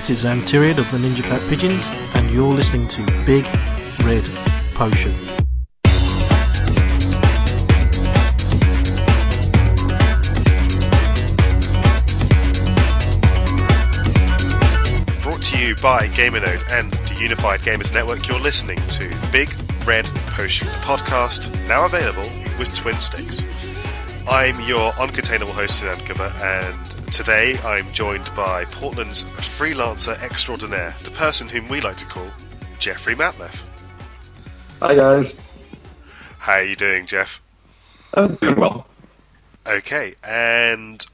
This is Antiriad of the Ninja Fat Pigeons, and you're listening to Big Red Potion. Brought to you by GamerNode and the Unified Gamers Network, you're listening to Big Red Potion, the podcast now available with twin sticks. I'm your uncontainable host, Sinan Kubba, and today I'm joined by Portland's freelancer extraordinaire, the person whom we like to call Jeffrey Matulef. Hi guys. How are you doing, Jeff? I'm doing well. Okay, and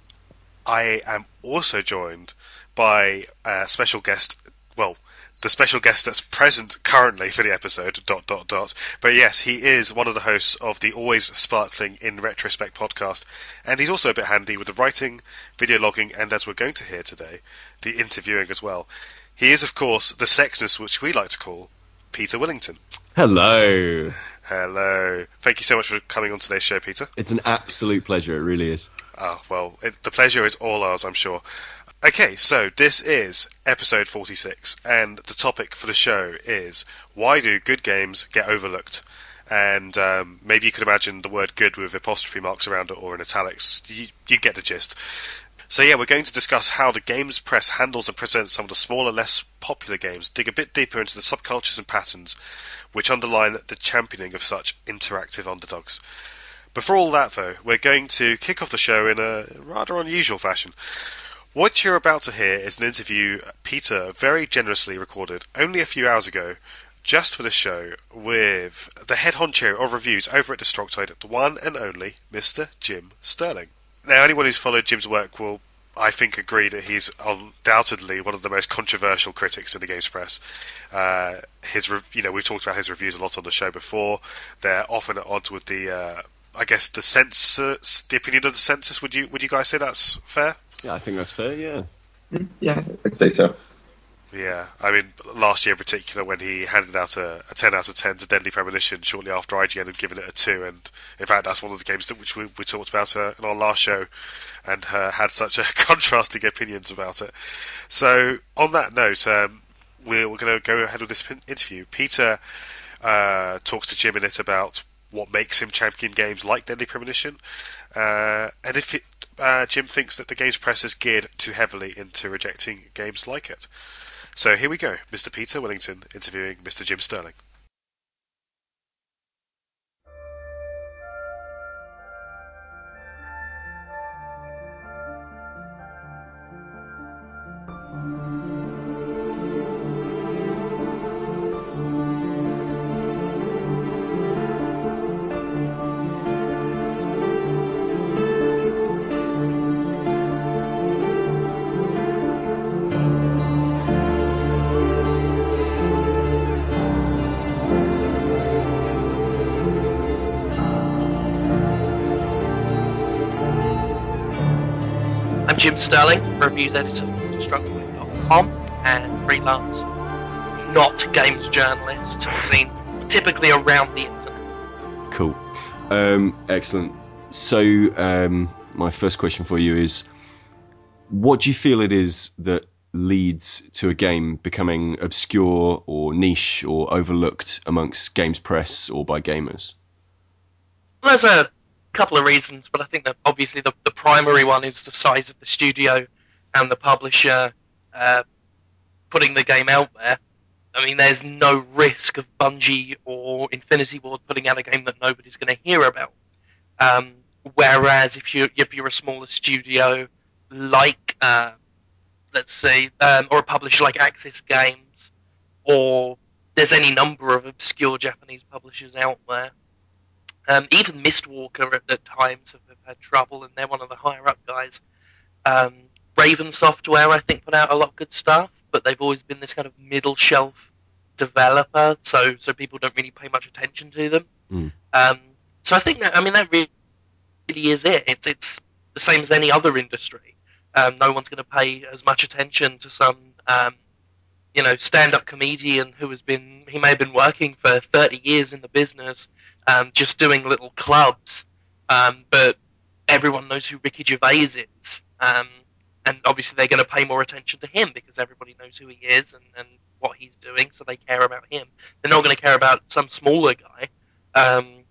I am also joined by a special guest. Well, the special guest that's present currently for the episode. Dot dot dot. But yes, he is one of the hosts of the always sparkling InRetroSpect podcast, and he's also a bit handy with the writing, video logging, and as we're going to hear today, the interviewing as well. He is, of course, the sexness which we like to call Peter Willington. Hello. Hello. Thank you so much for coming on today's show, Peter. It's an absolute pleasure. It really is. Oh, well, it, the pleasure is all ours, I'm sure. Okay, so this is episode 46, and the topic for the show is why do good games get overlooked? And um, maybe you could imagine the word good with apostrophe marks around it or in italics. You, you get the gist. So, yeah, we're going to discuss how the games press handles and presents some of the smaller, less popular games, dig a bit deeper into the subcultures and patterns which underline the championing of such interactive underdogs. Before all that, though, we're going to kick off the show in a rather unusual fashion. What you're about to hear is an interview Peter very generously recorded only a few hours ago, just for the show, with the head honcho of reviews over at Destructoid, the one and only Mr. Jim Sterling. Now, anyone who's followed Jim's work will, I think, agree that he's undoubtedly one of the most controversial critics in the games press. Uh, his, re- you know, we've talked about his reviews a lot on the show before. They're often at odds with the, uh, I guess, the census, the opinion of the census. Would you, would you guys say that's fair? Yeah, I think that's fair. Yeah. Yeah, I'd say so. Yeah, I mean, last year in particular, when he handed out a, a 10 out of 10 to Deadly Premonition shortly after IGN had given it a 2, and in fact, that's one of the games that which we, we talked about uh, in our last show, and uh, had such a contrasting opinions about it. So, on that note, um, we're, we're going to go ahead with this pin- interview. Peter uh, talks to Jim in it about what makes him champion games like Deadly Premonition, uh, and if it, uh, Jim thinks that the games press is geared too heavily into rejecting games like it. So here we go, Mr. Peter Willington interviewing Mr. Jim Sterling. Reviews editor for and freelance, not games journalist, seen typically around the internet. Cool. Um, excellent. So, um, my first question for you is what do you feel it is that leads to a game becoming obscure or niche or overlooked amongst games press or by gamers? There's a couple of reasons, but I think that obviously the, the primary one is the size of the studio and the publisher uh, putting the game out there. I mean, there's no risk of Bungie or Infinity Ward putting out a game that nobody's going to hear about. Um, whereas if you if you're a smaller studio, like uh, let's say, um, or a publisher like Aksys Games, or there's any number of obscure Japanese publishers out there. Um, even Mistwalker at, at times have, have had trouble, and they're one of the higher up guys. Um, Raven Software, I think, put out a lot of good stuff, but they've always been this kind of middle shelf developer, so so people don't really pay much attention to them. Mm. Um, so I think that I mean that really, really is it. It's it's the same as any other industry. Um, no one's going to pay as much attention to some um, you know stand-up comedian who has been he may have been working for 30 years in the business, um, just doing little clubs, um, but everyone knows who Ricky Gervais is. And obviously they're going to pay more attention to him because everybody knows who he is and, and what he's doing, so they care about him. They're not going to care about some smaller guy, um,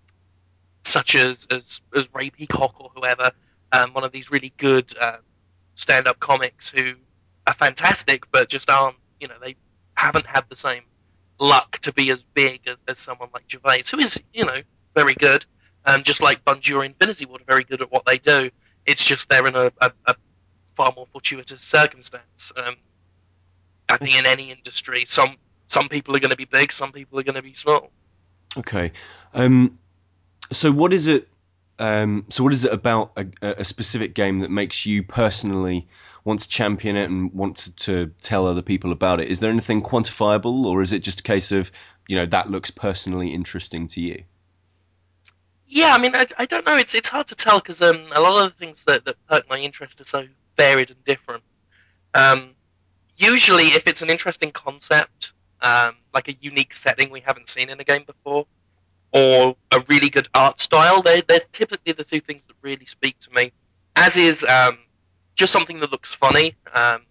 such as, as as Ray Peacock or whoever, um, one of these really good uh, stand-up comics who are fantastic, but just aren't, you know, they haven't had the same luck to be as big as, as someone like Gervais, who is, you know, very good. Um, just like Bungie or Infinity Ward are very good at what they do. It's just they're in a, a, a far more fortuitous circumstance. Um, I think in any industry, some some people are going to be big, some people are going to be small. Okay. Um, so what is it? Um, so what is it about a, a specific game that makes you personally want to champion it and want to, to tell other people about it? Is there anything quantifiable, or is it just a case of you know that looks personally interesting to you? Yeah, I mean, I, I don't know. It's it's hard to tell because um, a lot of the things that, that perk my interest are so varied and different. Um, usually, if it's an interesting concept, um, like a unique setting we haven't seen in a game before, or a really good art style, they're, they're typically the two things that really speak to me. As is um, just something that looks funny. Um,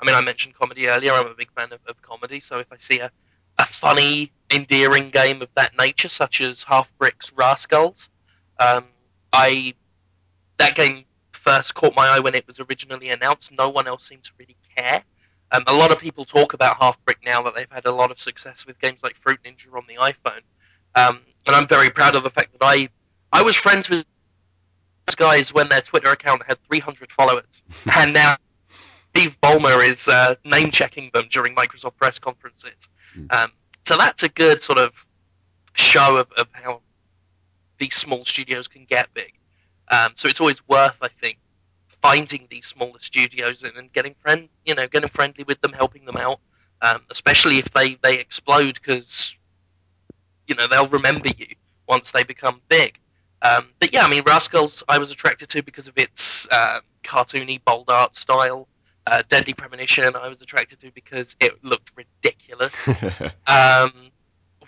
I mean, I mentioned comedy earlier. I'm a big fan of, of comedy, so if I see a, a funny, endearing game of that nature, such as Halfbrick's Raskulls, um, I that game first caught my eye when it was originally announced. No one else seemed to really care. Um, a lot of people talk about Halfbrick now that they've had a lot of success with games like Fruit Ninja on the iPhone, um, and I'm very proud of the fact that I I was friends with those guys when their Twitter account had 300 followers, and now Steve Ballmer is uh, name checking them during Microsoft press conferences. Um, so that's a good sort of show of, of how these small studios can get big. Um, so it's always worth, I think, finding these smaller studios and, and getting friend, you know, getting friendly with them, helping them out, um, especially if they they explode because you know they'll remember you once they become big. Um, but yeah, I mean, Raskulls I was attracted to because of its uh, cartoony, bold art style. Uh, Deadly Premonition I was attracted to because it looked ridiculous. Um,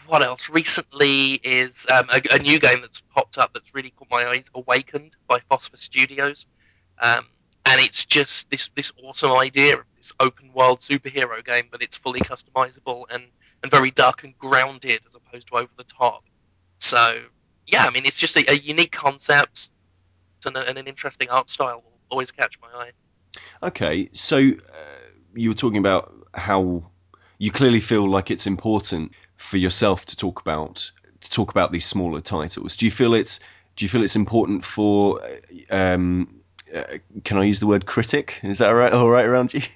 what else? Recently is um, a, a, new game that's popped up that's really caught my eyes. Awakened by Phosphor Studios, um, and it's just this this awesome idea of this open world superhero game, but it's fully customizable and and very dark and grounded as opposed to over the top. So yeah, I mean it's just a, a unique concept and, a, and, an interesting art style will always catch my eye. Okay, so uh, you were talking about how you clearly feel like it's important for yourself to talk about to talk about these smaller titles. Do you feel it's do you feel it's important for um, uh, can I use the word critic? Is that all right? All right around you?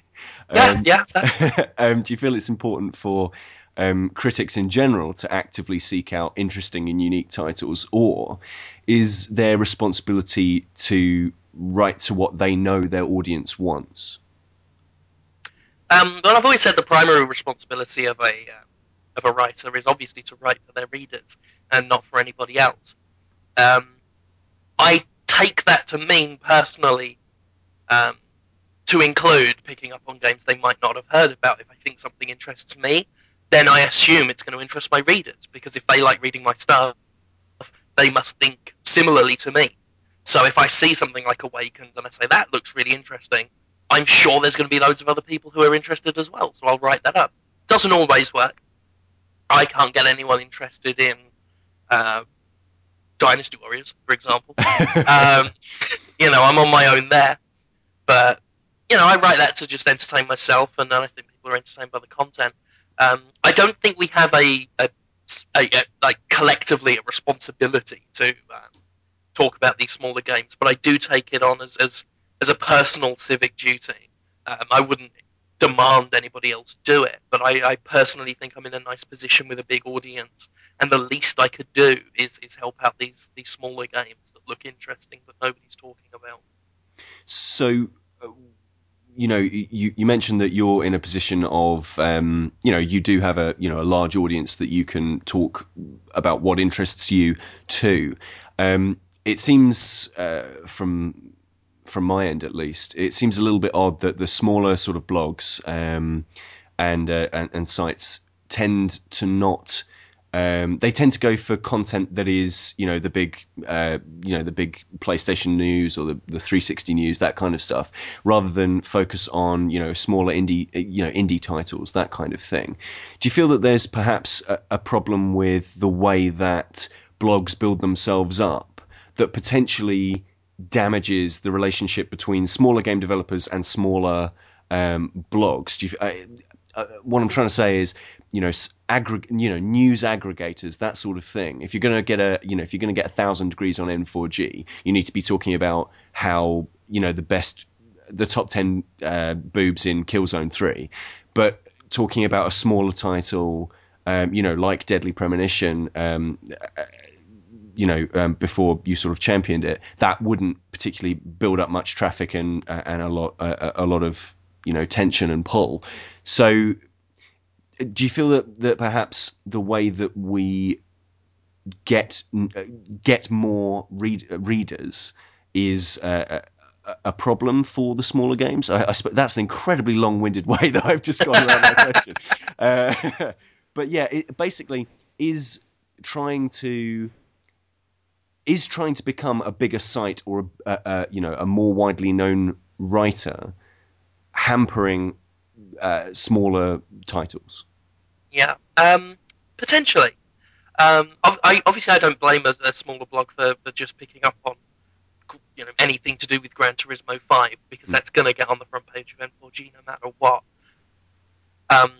Um, yeah, yeah. um, do you feel it's important for um, critics in general to actively seek out interesting and unique titles, or is their responsibility to write to what they know their audience wants? Um, well, I've always said the primary responsibility of a uh, of a writer is obviously to write for their readers and not for anybody else. Um, I take that to mean personally um, to include picking up on games they might not have heard about. If I think something interests me, then I assume it's going to interest my readers because if they like reading my stuff, they must think similarly to me. So if I see something like Awakened and I say that looks really interesting, I'm sure there's going to be loads of other people who are interested as well. So I'll write that up. Doesn't always work. I can't get anyone interested in uh, Dynasty Warriors, for example. um, you know, I'm on my own there. But, you know, I write that to just entertain myself, and I think people are entertained by the content. Um, I don't think we have a, a, a, a like collectively a responsibility to um, talk about these smaller games, but I do take it on as as, as a personal civic duty. Um, I wouldn't demand anybody else do it, but I, I, personally think I'm in a nice position with a big audience, and the least I could do is, is help out these these smaller games that look interesting but nobody's talking about. So, uh, you know, you, you mentioned that you're in a position of, um, you know, you do have a you know a large audience that you can talk about what interests you too. Um, it seems uh, from from my end at least, it seems a little bit odd that the smaller sort of blogs um, and, uh, and, and sites tend to not um, they tend to go for content that is, you know, the big, uh, you know, the big PlayStation news or the, the 360 news, that kind of stuff, rather than focus on, you know, smaller indie, you know, indie titles, that kind of thing. Do you feel that there's perhaps a, a problem with the way that blogs build themselves up that potentially damages the relationship between smaller game developers and smaller um, blogs? You, uh, uh, what I'm trying to say is, you know, aggreg- you know, news aggregators, that sort of thing. If you're going to get a, you know, if you're going to get a thousand degrees on N4G, you need to be talking about how, you know, the best, the top ten uh, boobs in Killzone Three, but talking about a smaller title, um, you know, like Deadly Premonition. Um, you know, um, before you sort of championed it, that wouldn't particularly build up much traffic and uh, and a lot uh, a lot of you know tension and pull. So, do you feel that that perhaps the way that we get get more read, readers is uh, a, a problem for the smaller games? I, I that's an incredibly long-winded way that I've just gone around that question. Uh, but yeah, it basically is trying to is trying to become a bigger site or a, a, a you know a more widely known writer hampering uh, smaller titles? Yeah, um, potentially. Um, I, obviously, I don't blame a, a smaller blog for, for, just picking up on you know anything to do with Gran Turismo Five because mm. that's going to get on the front page of N4G no matter what. Um,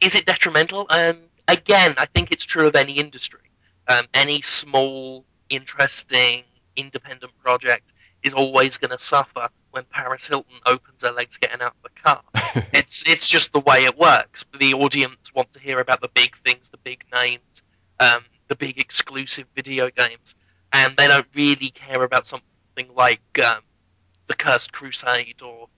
is it detrimental? Um, again, I think it's true of any industry. Um, any small, interesting, independent project is always going to suffer when Paris Hilton opens her legs getting out of the car. it's it's just the way it works. The audience want to hear about the big things, the big names, um, the big exclusive video games, and they don't really care about something like um, the Cursed Crusade or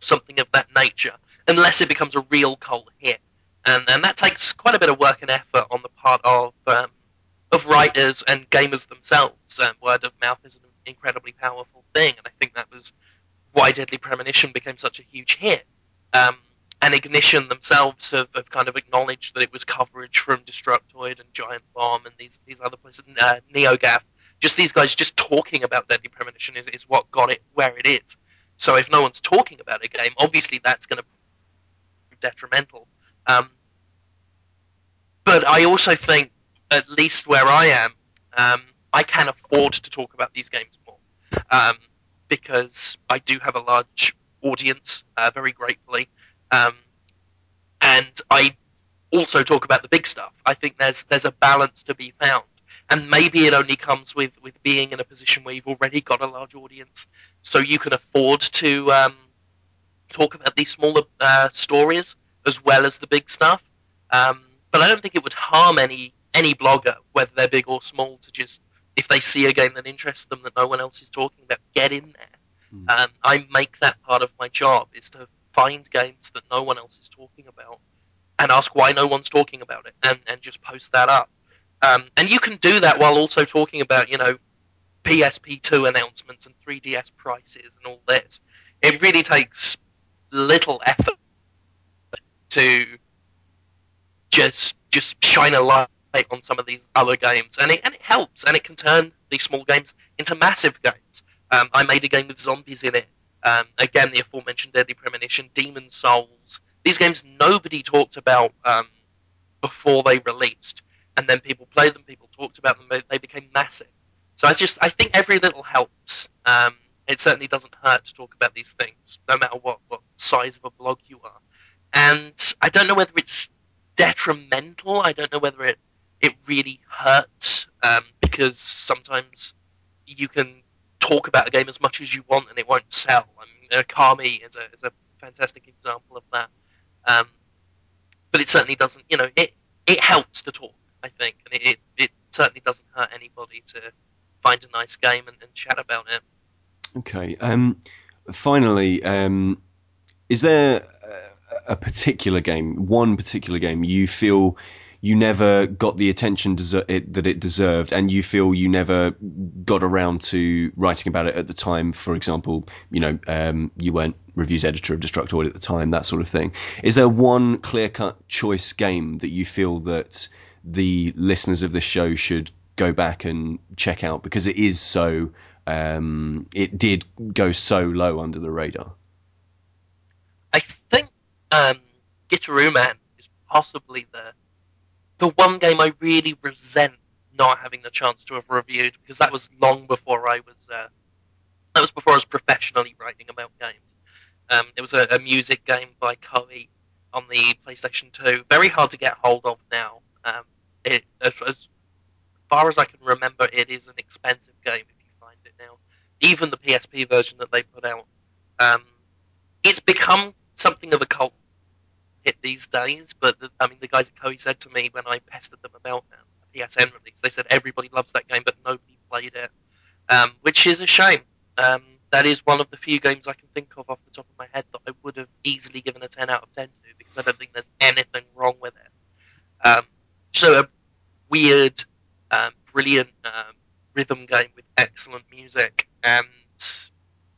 something of that nature, unless it becomes a real cult hit. And and that takes quite a bit of work and effort on the part of um, of writers and gamers themselves. Um, word of mouth is an incredibly powerful thing, and I think that was why Deadly Premonition became such a huge hit. Um, and Ignition themselves have, have, kind of acknowledged that it was coverage from Destructoid and Giant Bomb and these these other places, uh, NeoGAF. Just these guys just talking about Deadly Premonition is, is what got it where it is. So if no one's talking about a game, obviously that's going to be detrimental. Um, but I also think, at least where I am, um, I can afford to talk about these games more. Um, because I do have a large audience, uh, very gratefully, um, and I also talk about the big stuff. I think there's there's a balance to be found, and maybe it only comes with with being in a position where you've already got a large audience, so you can afford to um, talk about these smaller uh, stories as well as the big stuff. Um, but I don't think it would harm any any blogger, whether they're big or small, to just if they see a game that interests them that no one else is talking about, get in there. Mm. Um, I make that part of my job is to find games that no one else is talking about and ask why no one's talking about it and, and just post that up. Um, and you can do that while also talking about, you know, PSP2 announcements and 3DS prices and all this. It really takes little effort to just just shine a light on some of these other games, and it and it helps, and it can turn these small games into massive games. Um, I made a game with zombies in it. Um, again, the aforementioned Deadly Premonition, Demon's Souls. These games nobody talked about um, before they released, and then people played them, people talked about them, they became massive. So I just I think every little helps. Um, it certainly doesn't hurt to talk about these things, no matter what, what size of a blog you are. And I don't know whether it's detrimental. I don't know whether it it really hurts um, because sometimes you can talk about a game as much as you want and it won't sell. I mean, is a, is a fantastic example of that. Um, but it certainly doesn't, you know, it, it helps to talk, I think, and it, it, it certainly doesn't hurt anybody to find a nice game and, and chat about it. Okay. Um, finally, um, is there a particular game, one particular game you feel you never got the attention deser- it, that it deserved, and you feel you never got around to writing about it at the time. For example, you know, um, you weren't reviews editor of Destructoid at the time, that sort of thing. Is there one clear cut choice game that you feel that the listeners of the show should go back and check out because it is so. Um, it did go so low under the radar. I think um, Gitaroo Man is possibly the the one game I really resent not having the chance to have reviewed because that was long before I was uh, that was before I was professionally writing about games. Um, it was a, a, music game by Koei on the PlayStation 2. Very hard to get hold of now. Um, it, as, as, far as I can remember, it is an expensive game if you find it now. Even the PSP version that they put out. Um, it's become something of a cult hit these days, but the, I mean, the guys at Koei said to me when I pestered them about the PSN release, they said everybody loves that game, but nobody played it, um, which is a shame. Um, that is one of the few games I can think of off the top of my head that I would have easily given a 10 out of 10 to because I don't think there's anything wrong with it. Um, so a weird, um, brilliant um, rhythm game with excellent music, and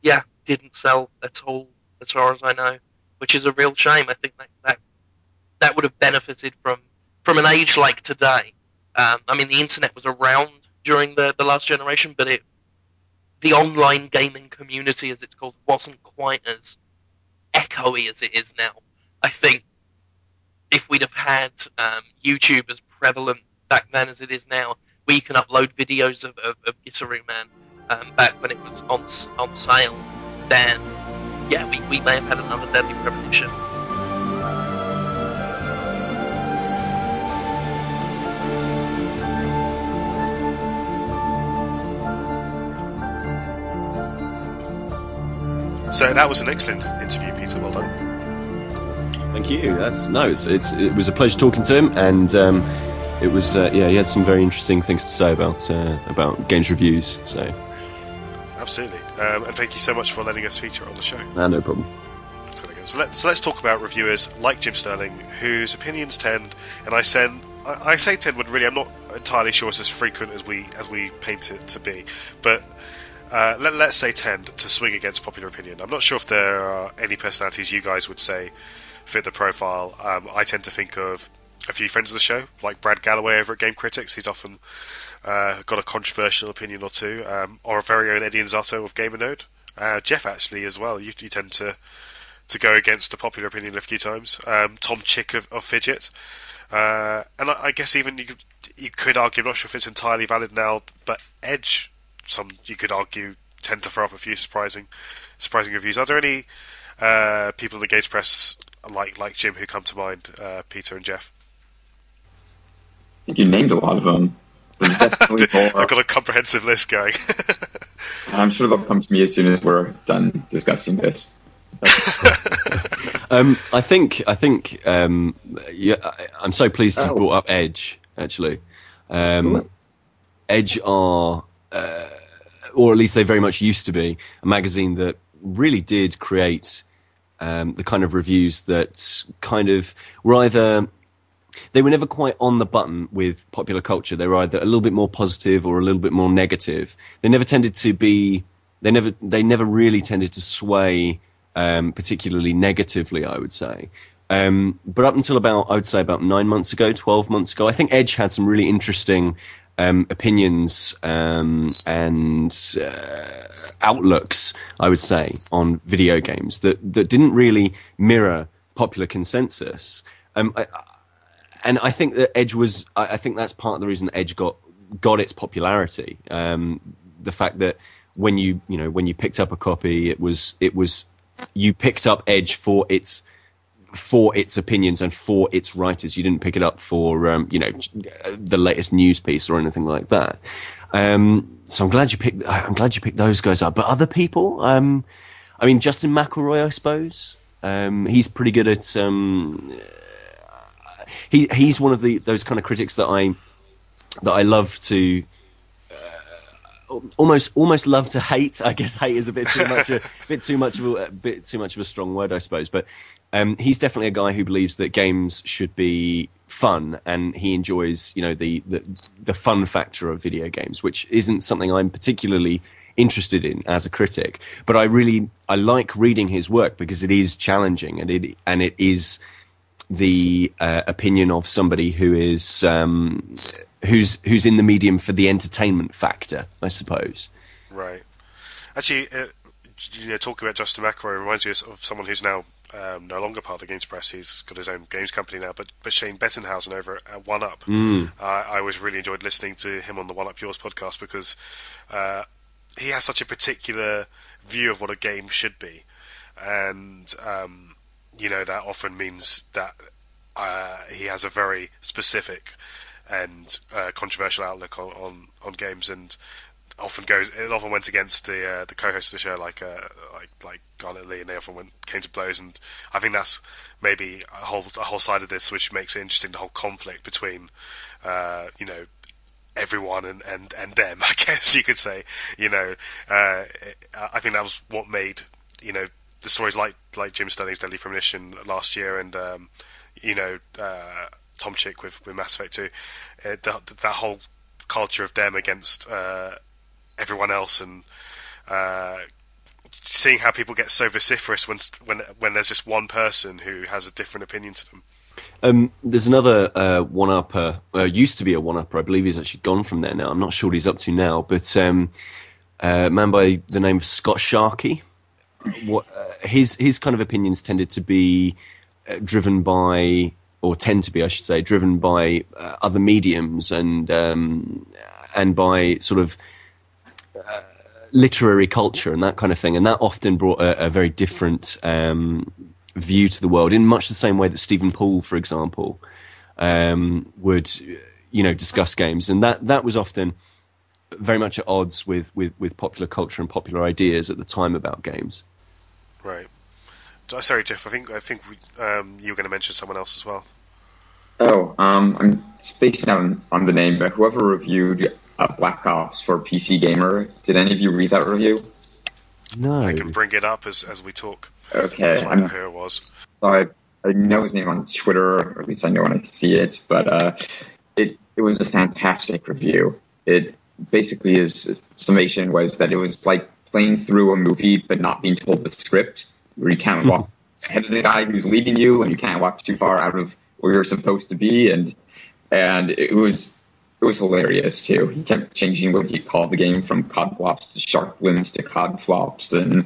yeah, didn't sell at all as far as I know, which is a real shame. I think that that, that would have benefited from from an age like today. Um, I mean, the internet was around during the, the last generation, but it the online gaming community, as it's called, wasn't quite as echoey as it is now. I think if we'd have had um, YouTube as prevalent back then as it is now, we can upload videos of, of, of Man um, back when it was on on sale, then yeah, we, we may have had another deadly premonition. So that was an excellent interview, Peter. Well done. Thank you. That's no, it's, it's it was a pleasure talking to him, and um, it was uh, yeah, he had some very interesting things to say about uh, about games reviews. So absolutely, um, and thank you so much for letting us feature on the show. Ah, no problem. So, let, so let's talk about reviewers like Jim Sterling, whose opinions tend, and I send I, I say tend when really I'm not entirely sure it's as frequent as we as we paint it to be, but uh, let, us say tend to swing against popular opinion. I'm not sure if there are any personalities you guys would say fit the profile. Um, I tend to think of a few friends of the show, like Brad Galloway over at Game Critics. He's often uh, got a controversial opinion or two, um, or our very own Eddie Inzauto of GamerNode. Uh, Jeff actually as well. You, you, tend to to go against the popular opinion a few times. Um, Tom Chick of, of Fidgit, uh, and I, I, guess even you could, you could argue. I'm not sure if it's entirely valid now, but Edge some you could argue tend to throw up a few surprising surprising reviews. Are there any uh, people in the games press like like Jim who come to mind, uh, Peter and Jeff? You named a lot of them. I've got a comprehensive list going. I'm sure they'll come to me as soon as we're done discussing this. um, I think I think um, yeah, I'm so pleased you oh. brought up Edge. Actually, um, Edge are uh, or at least they very much used to be, a magazine that really did create um, the kind of reviews that kind of were either they were never quite on the button with popular culture. They were either a little bit more positive or a little bit more negative. They never tended to be. They never. They never really tended to sway um, particularly negatively. I would say. Um, but up until about, I would say about nine months ago, 12 months ago, I think Edge had some really interesting um, opinions um, and uh, outlooks, I would say, on video games that, that didn't really mirror popular consensus. Um, and I think that Edge was, I, I, think that's part of the reason Edge got got its popularity. Um, the fact that when you you know when you picked up a copy, it was it was you picked up Edge for its for its opinions and for its writers. You didn't pick it up for um, you know the latest news piece or anything like that. Um, so I'm glad you picked. I'm glad you picked those guys up. But other people, um, I mean, Justin McElroy, I suppose. Um, he's pretty good at. He he's one of the those kind of critics that I that I love to almost almost love to hate. I guess hate is a bit too much a bit too much of a, a, bit too much of a strong word, I suppose. But um, he's definitely a guy who believes that games should be fun, and he enjoys you know the, the the fun factor of video games, which isn't something I'm particularly interested in as a critic. But I really I like reading his work because it is challenging and it and it is the uh, opinion of somebody who is um, who's who's in the medium for the entertainment factor, I suppose. Right. Actually, uh, you know, talking about Justin McElroy reminds me of someone who's now um, no longer part of the Games Press. He's got his own games company now. But but Shane Bettenhausen over at One Up, Mm. uh, I always really enjoyed listening to him on the One Up Yours podcast because uh, he has such a particular view of what a game should be, and um, you know that often means that uh, he has a very specific and uh, controversial outlook on, on, on games and often goes it often went against the uh, the co-host of the show like uh, like like Garnet Lee and they often went came to blows. And I think that's maybe a whole a whole side of this which makes it interesting the whole conflict between uh, you know everyone and, and, and them I guess you could say you know. Uh, I think that was what made you know the stories like like Jim Sterling's Deadly Premonition last year and um, you know uh, Tom Chick with, with Mass Effect 2 uh, that, that whole culture of them against uh, everyone else and uh, seeing how people get so vociferous when when when there's just one person who has a different opinion to them. Um, there's another uh, one upper, uh, used to be a one upper. I believe he's actually gone from there now. I'm not sure what he's up to now, but um, uh, man by the name of Scott Sharkey. What uh, his his kind of opinions tended to be uh, driven by, or tend to be, I should say, driven by uh, other mediums and um, and by sort of uh, literary culture and that kind of thing. And that often brought a, a very different um, view to the world in much the same way that Steven Poole, for example, um, would you know discuss games, and that that was often very much at odds with, with, with popular culture and popular ideas at the time about games. Right. Sorry, Jeff. I think I think we, um, you were going to mention someone else as well. Oh, um, I'm spacing out on, on the name, but whoever reviewed uh, Black Ops for PC Gamer, did any of you read that review? No, I can bring it up as as we talk. Okay, Let's I'm who it was. I, I know his name on Twitter, or at least I know when I see it. But uh, it it was a fantastic review. It basically his summation was that it was like playing through a movie but not being told the script, where you can't walk ahead of the guy who's leading you, and you can't walk too far out of where you're supposed to be, and and it was. It was hilarious too. He kept changing what he called the game from cod flops to shark limbs to cod flops, and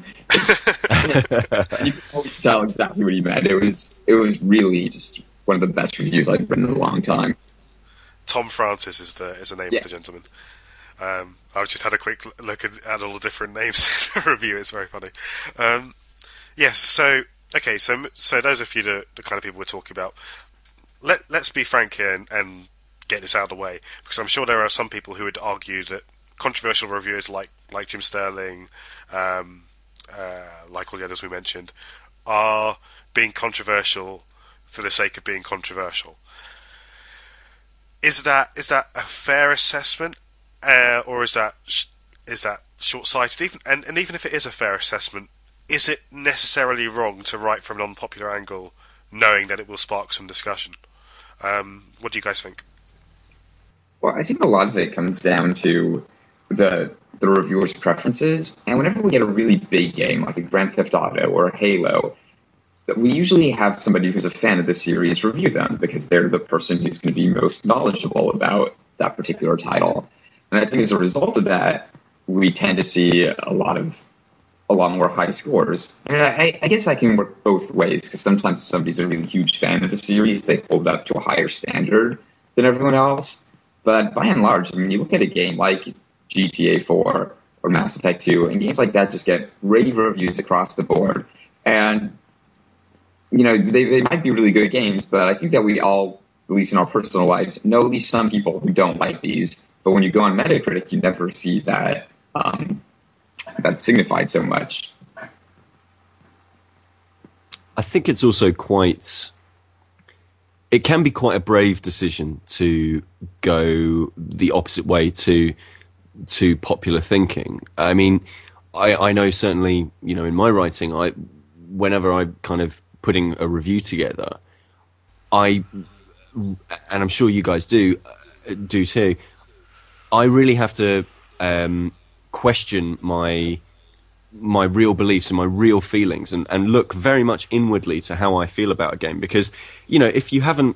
you could always tell exactly what he meant. It was it was really just one of the best reviews I've written in a long time. Tom Francis is the is the name Yes. of the gentleman. Um, I've just had a quick look at, at all the different names in the review. It's very funny. Um, yes. So okay. So so those are a few the, the kind of people we're talking about. Let Let's be frank here and, and get this out of the way because I'm sure there are some people who would argue that controversial reviewers like like Jim Sterling, um, uh, like all the others we mentioned, are being controversial for the sake of being controversial is that is that a fair assessment, uh, or is that is that short sighted? Even and, and even if it is a fair assessment, is it necessarily wrong to write from an unpopular angle, knowing that it will spark some discussion? Um, what do you guys think? Well, I think a lot of it comes down to the the reviewers' preferences. And whenever we get a really big game like a Grand Theft Auto or a Halo, we usually have somebody who's a fan of the series review them because they're the person who's going to be most knowledgeable about that particular title. And I think as a result of that, we tend to see a lot of a lot more high scores. I I, I guess I can work both ways because sometimes if somebody's a really huge fan of the series, they hold up to a higher standard than everyone else. But by and large, I mean, you look at a game like GTA 4 or Mass Effect 2, and games like that just get rave reviews across the board. And, you know, they, they might be really good games, but I think that we all, at least in our personal lives, know at least some people who don't like these. But when you go on Metacritic, you never see that um, that signified so much. I think it's also quite. It can be quite a brave decision to go the opposite way to to popular thinking. I mean, I, I know certainly, you know, in my writing, I whenever I'm kind of putting a review together, I and I'm sure you guys do uh, do too. I really have to um, question my my real beliefs and my real feelings and, and look very much inwardly to how I feel about a game because you know if you haven't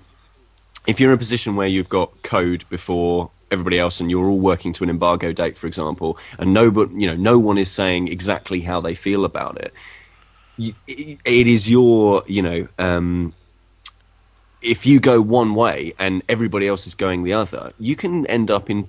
if you're in a position where you've got code before everybody else and you're all working to an embargo date for example and no but you know no one is saying exactly how they feel about it it is your you know um, if you go one way and everybody else is going the other you can end up in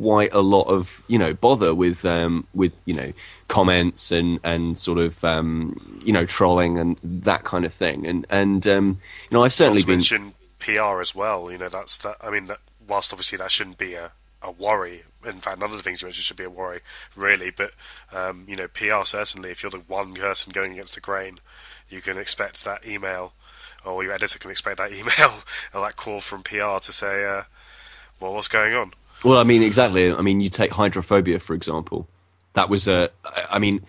quite a lot of you know bother with um, with you know comments and and sort of um, you know trolling and that kind of thing and and um, you know I've certainly been mention PR as well. You know, that's that. I mean, that, whilst obviously that shouldn't be a, a worry. In fact, none of the things you mentioned should be a worry, really. But um, you know, PR certainly. If you're the one person going against the grain, you can expect that email, or your editor can expect that email or that call from PR to say, uh, "Well, what's going on?" Well, I mean, exactly. I mean, you take hydrophobia for example. That was a. I mean,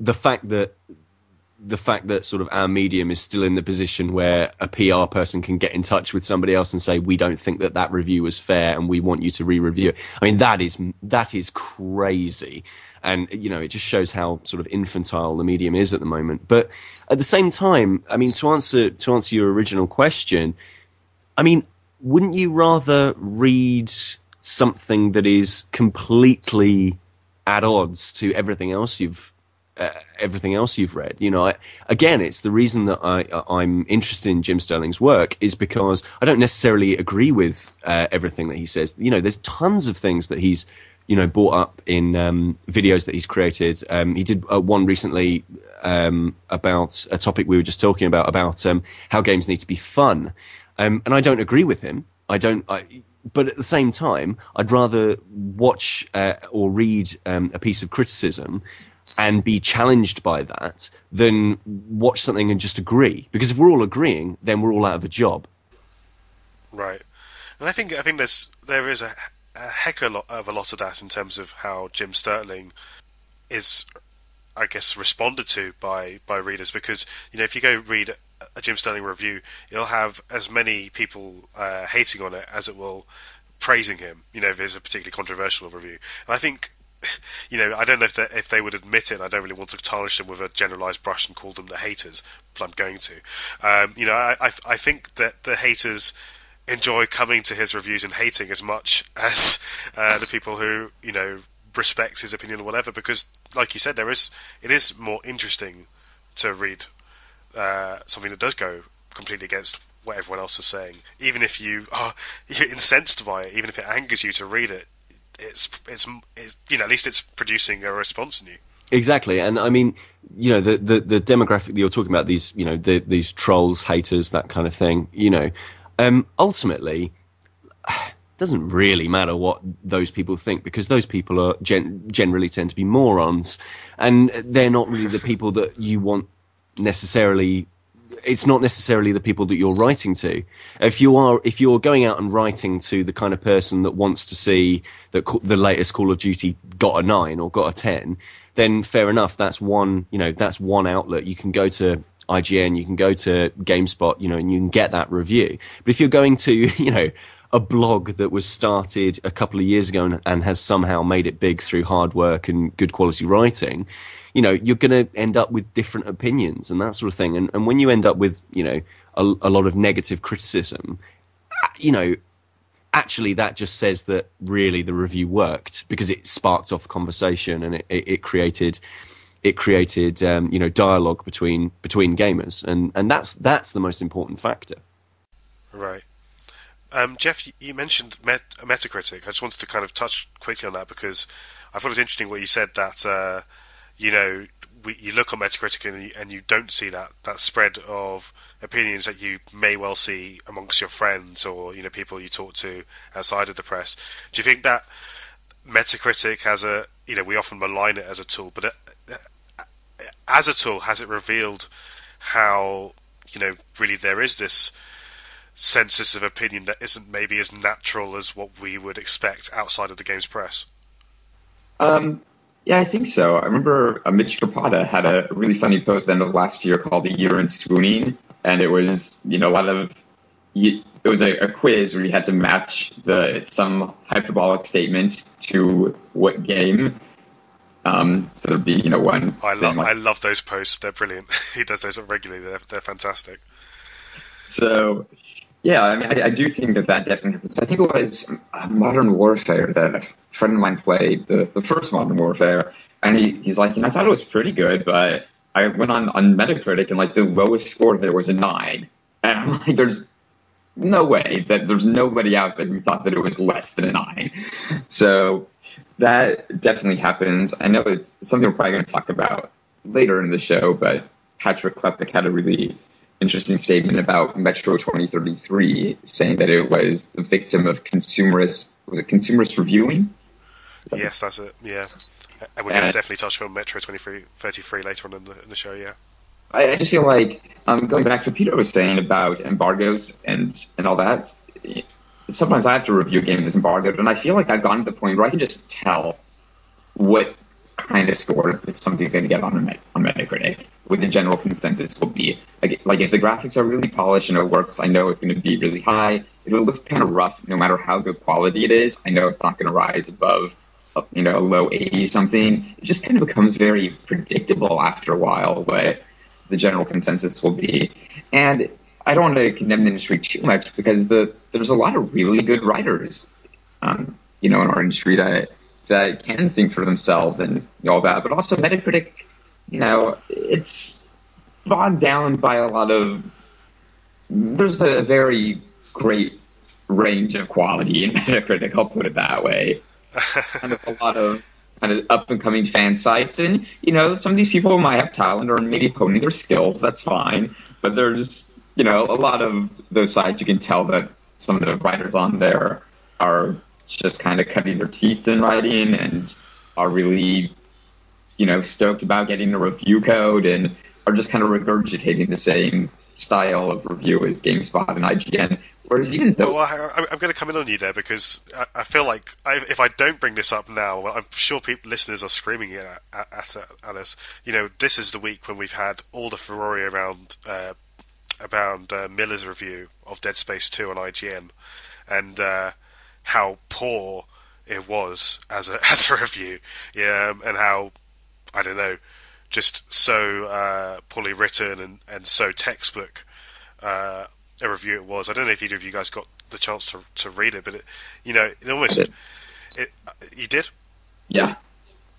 the fact that the fact that sort of our medium is still in the position where a PR person can get in touch with somebody else and say we don't think that that review was fair and we want you to re-review it. I mean that is that is crazy, and you know it just shows how sort of infantile the medium is at the moment. But at the same time, I mean to answer to answer your original question, I mean wouldn't you rather read something that is completely at odds to everything else you've uh, everything else you've read. You know, I, again, it's the reason that I I'm interested in Jim Sterling's work is because I don't necessarily agree with uh, everything that he says. You know, there's tons of things that he's you know brought up in um, videos that he's created. Um, he did uh, one recently um, about a topic we were just talking about about um, how games need to be fun, um, and I don't agree with him. I don't. I, but at the same time, I'd rather watch uh, or read um, a piece of criticism and be challenged by that than watch something and just agree. Because if we're all agreeing, then we're all out of a job. Right, and I think I think there's there is a, a heck of a lot of a lot of that in terms of how Jim Sterling is, I guess, responded to by by readers. Because you know, if you go read a Jim Sterling review, it'll have as many people uh, hating on it as it will praising him. You know, if it's a particularly controversial review. And I think you know, I don't know if they, if they would admit it. I don't really want to tarnish them with a generalised brush and call them the haters, but I'm going to. Um, you know, I, I, I think that the haters enjoy coming to his reviews and hating as much as uh, the people who you know respect his opinion or whatever. Because, like you said, there is it is more interesting to read uh, something that does go completely against what everyone else is saying, even if you are you're incensed by it, even if it angers you to read it it's, it's it's you know at least it's producing a response in you. Exactly, and I mean, you know, the, the, the demographic that you're talking about, these, you know, the, these trolls, haters, that kind of thing, you know, um, ultimately, doesn't really matter what those people think because those people are gen- generally tend to be morons, and they're not really the people that you want necessarily it's not necessarily the people that you're writing to. If you are, if you're going out and writing to the kind of person that wants to see that the latest Call of Duty got a nine or got a ten, then fair enough. That's one, you know, that's one outlet. You can go to IGN, you can go to GameSpot, you know, and you can get that review. But if you're going to, you know, a blog that was started a couple of years ago and, and has somehow made it big through hard work and good quality writing, you know, you're going to end up with different opinions and that sort of thing. And, and when you end up with, you know, a, a lot of negative criticism, you know, actually that just says that really the review worked because it sparked off a conversation and it, it, it created it created um, you know dialogue between between gamers. And and that's that's the most important factor. Right. Um, Jeff you mentioned Met- Metacritic. I just wanted to kind of touch quickly on that because I thought it was interesting what you said that uh, you know, we, you look on Metacritic and you, and you don't see that, that spread of opinions that you may well see amongst your friends or you know people you talk to outside of the press. Do you think that Metacritic has a you know we often malign it as a tool, but it, uh, as a tool has it revealed how you know really there is this census of opinion that isn't maybe as natural as what we would expect outside of the game's press? Um, yeah, I think so. I remember uh, Mitch Krpata had a really funny post at the end of last year called "The Year in Spooning," and it was you know a lot of it was a, a, quiz where you had to match the some hyperbolic statement to what game, Um, so there'd be you know one. I love like, I love those posts. They're brilliant. he does those regularly. They're they're fantastic. So, yeah, I mean, I, I do think that that definitely happens. I think it was uh, Modern Warfare that a friend of mine played, the, the first Modern Warfare, and he, he's like, you know, I thought it was pretty good, but I went on, on Metacritic and like the lowest score there was a nine. And I'm like, there's no way that there's nobody out there who thought that it was less than a nine. So that definitely happens. I know it's something we're probably going to talk about later in the show, but Patrick Klepek had a really interesting statement about Metro 2033, saying that it was the victim of consumerist was it consumerist reviewing? Yes, that's it. Yeah, and we're going to definitely touch on Metro 2033 later on in the in the show. Yeah. I, I just feel like um, going back to what Peter was saying about embargoes and and all that. Sometimes I have to review a game that's embargoed, and I feel like I've gotten to the point where I can just tell what kind of score something's going to get on a on Metacritic. What the general consensus will be. Like, like if the graphics are really polished and it works, I know it's going to be really high. If it looks kind of rough, no matter how good quality it is, I know it's not going to rise above, you know, low 80 something. It just kind of becomes very predictable after a while what the general consensus will be. And I don't want to condemn the industry too much because the there's a lot of really good writers, um, you know, in our industry that that can think for themselves and all that. But also Metacritic, you know, it's bogged down by a lot of. There's a very great range of quality in Metacritic. I'll put it that way. kind of a lot of kind of up and coming fan sites, and you know, some of these people might have talent or maybe honing their skills. That's fine, but there's you know a lot of those sites you can tell that some of the writers on there are just kind of cutting their teeth in writing and are really you know stoked about getting a review code and are just kind of regurgitating the same style of review as GameSpot and IGN. Whereas even though Well, I, I'm going to come in on you there because I, I feel like I, if I don't bring this up now, I'm sure people, listeners are screaming it at, at, at us. You know, this is the week when we've had all the furore around uh, around uh, Miller's review of Dead Space 2 on IGN and uh, how poor it was as a as a review. Yeah, um, and how I don't know, just so uh, poorly written and, and so textbook uh, a review it was. I don't know if either of you guys got the chance to to read it, but it, you know, it almost. Did. It, uh, you did. yeah,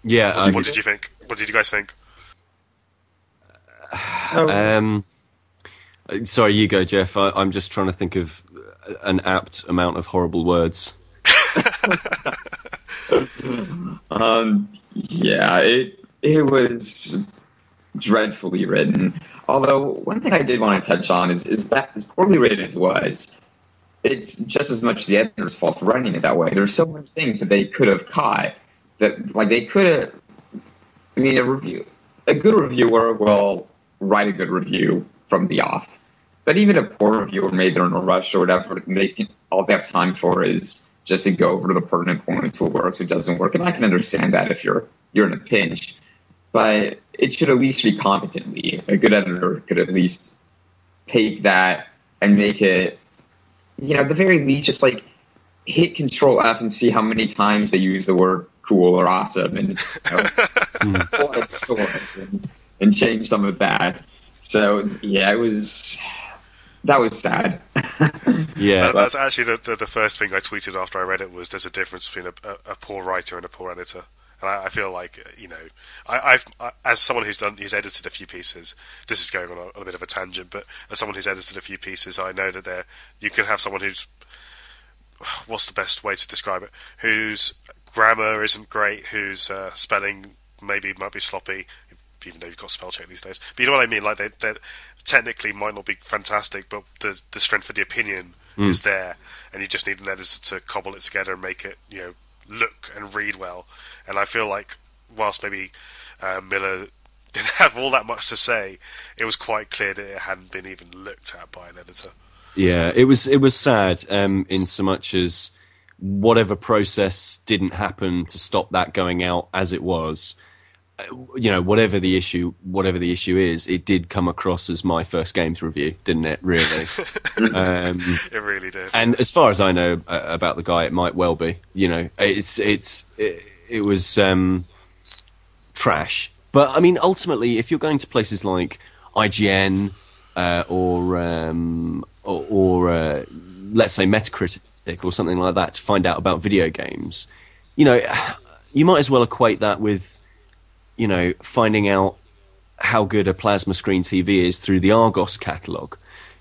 Yeah. What, I- what did you think? What did you guys think? Um, sorry, you go, Jeff. I, I'm just trying to think of an apt amount of horrible words. Um, yeah, it it was dreadfully written. Although one thing I did want to touch on is is that as poorly written as it was, it's just as much the editor's fault for writing it that way. There's so many things that they could have caught that like they could have. I mean, a review, a good reviewer will write a good review from the off. But even a poor reviewer, maybe they're in a rush or whatever, can, all they have time for is just to go over to the pertinent points, what works, what doesn't work. And I can understand that if you're you're in a pinch, but it should at least be competently. A good editor could at least take that and make it, you know, at the very least, just like hit Control F and see how many times they use the word cool or awesome, and you know, pull out source and, and change some of that. So yeah, it was that was sad. Yeah. That, that's actually the, the the first thing I tweeted after I read it was there's a difference between a, a, a poor writer and a poor editor. And I, I feel like you know, I, I've I, as someone who's done who's edited a few pieces. This is going on a, on a bit of a tangent, but as someone who's edited a few pieces, I know that there you can have someone who's what's the best way to describe it? Whose grammar isn't great, whose uh, spelling maybe might be sloppy, even though you've got spell check these days. But you know what I mean? Like they, they technically might not be fantastic, but the the strength of the opinion is there, and you just need an editor to cobble it together and make it you know look and read well. And I feel like whilst maybe uh, Miller didn't have all that much to say, it was quite clear that it hadn't been even looked at by an editor. Yeah, it was it was sad um, in so much as whatever process didn't happen to stop that going out as it was. You know, whatever the issue, whatever the issue is, it did come across as my first games review, didn't it? Really. um, It really did. and as far as I know uh, about the guy, it might well be. You know, it's it's it, it was um, trash. But I mean, ultimately, if you're going to places like IGN uh, or um, or, or uh, let's say Metacritic or something like that to find out about video games, you know, you might as well equate that with, you know, finding out how good a plasma screen TV is through the Argos catalogue.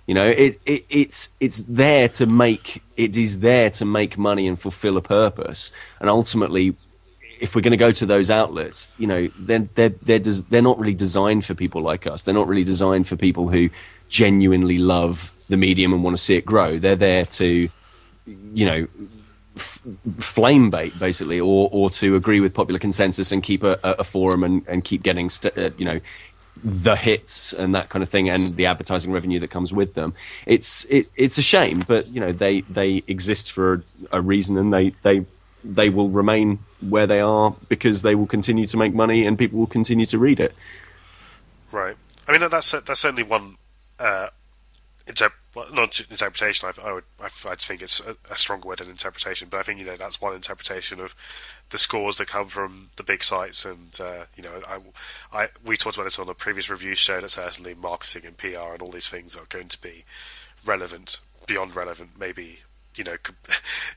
You know, it, it it's it's there to make it is there to make money and fulfill a purpose. And ultimately, if we're going to go to those outlets, you know, then they're they're they're, they're not really designed for people like us. They're not really designed for people who genuinely love the medium and want to see it grow. They're there to, you know, flame bait basically, or or to agree with popular consensus and keep a, a forum and, and keep getting, st- uh, you know, the hits and that kind of thing and the advertising revenue that comes with them. It's it, it's a shame, but you know they they exist for a, a reason and they they they will remain where they are because they will continue to make money and people will continue to read it. Right. I mean that's that's certainly one uh, well, not interpretation. I, I would I, I think it's a, a, stronger word than interpretation, but I think you know that's one interpretation of the scores that come from the big sites, and uh, you know I, I we talked about this on a previous review show that certainly marketing and PR and all these things are going to be relevant beyond relevant, maybe you know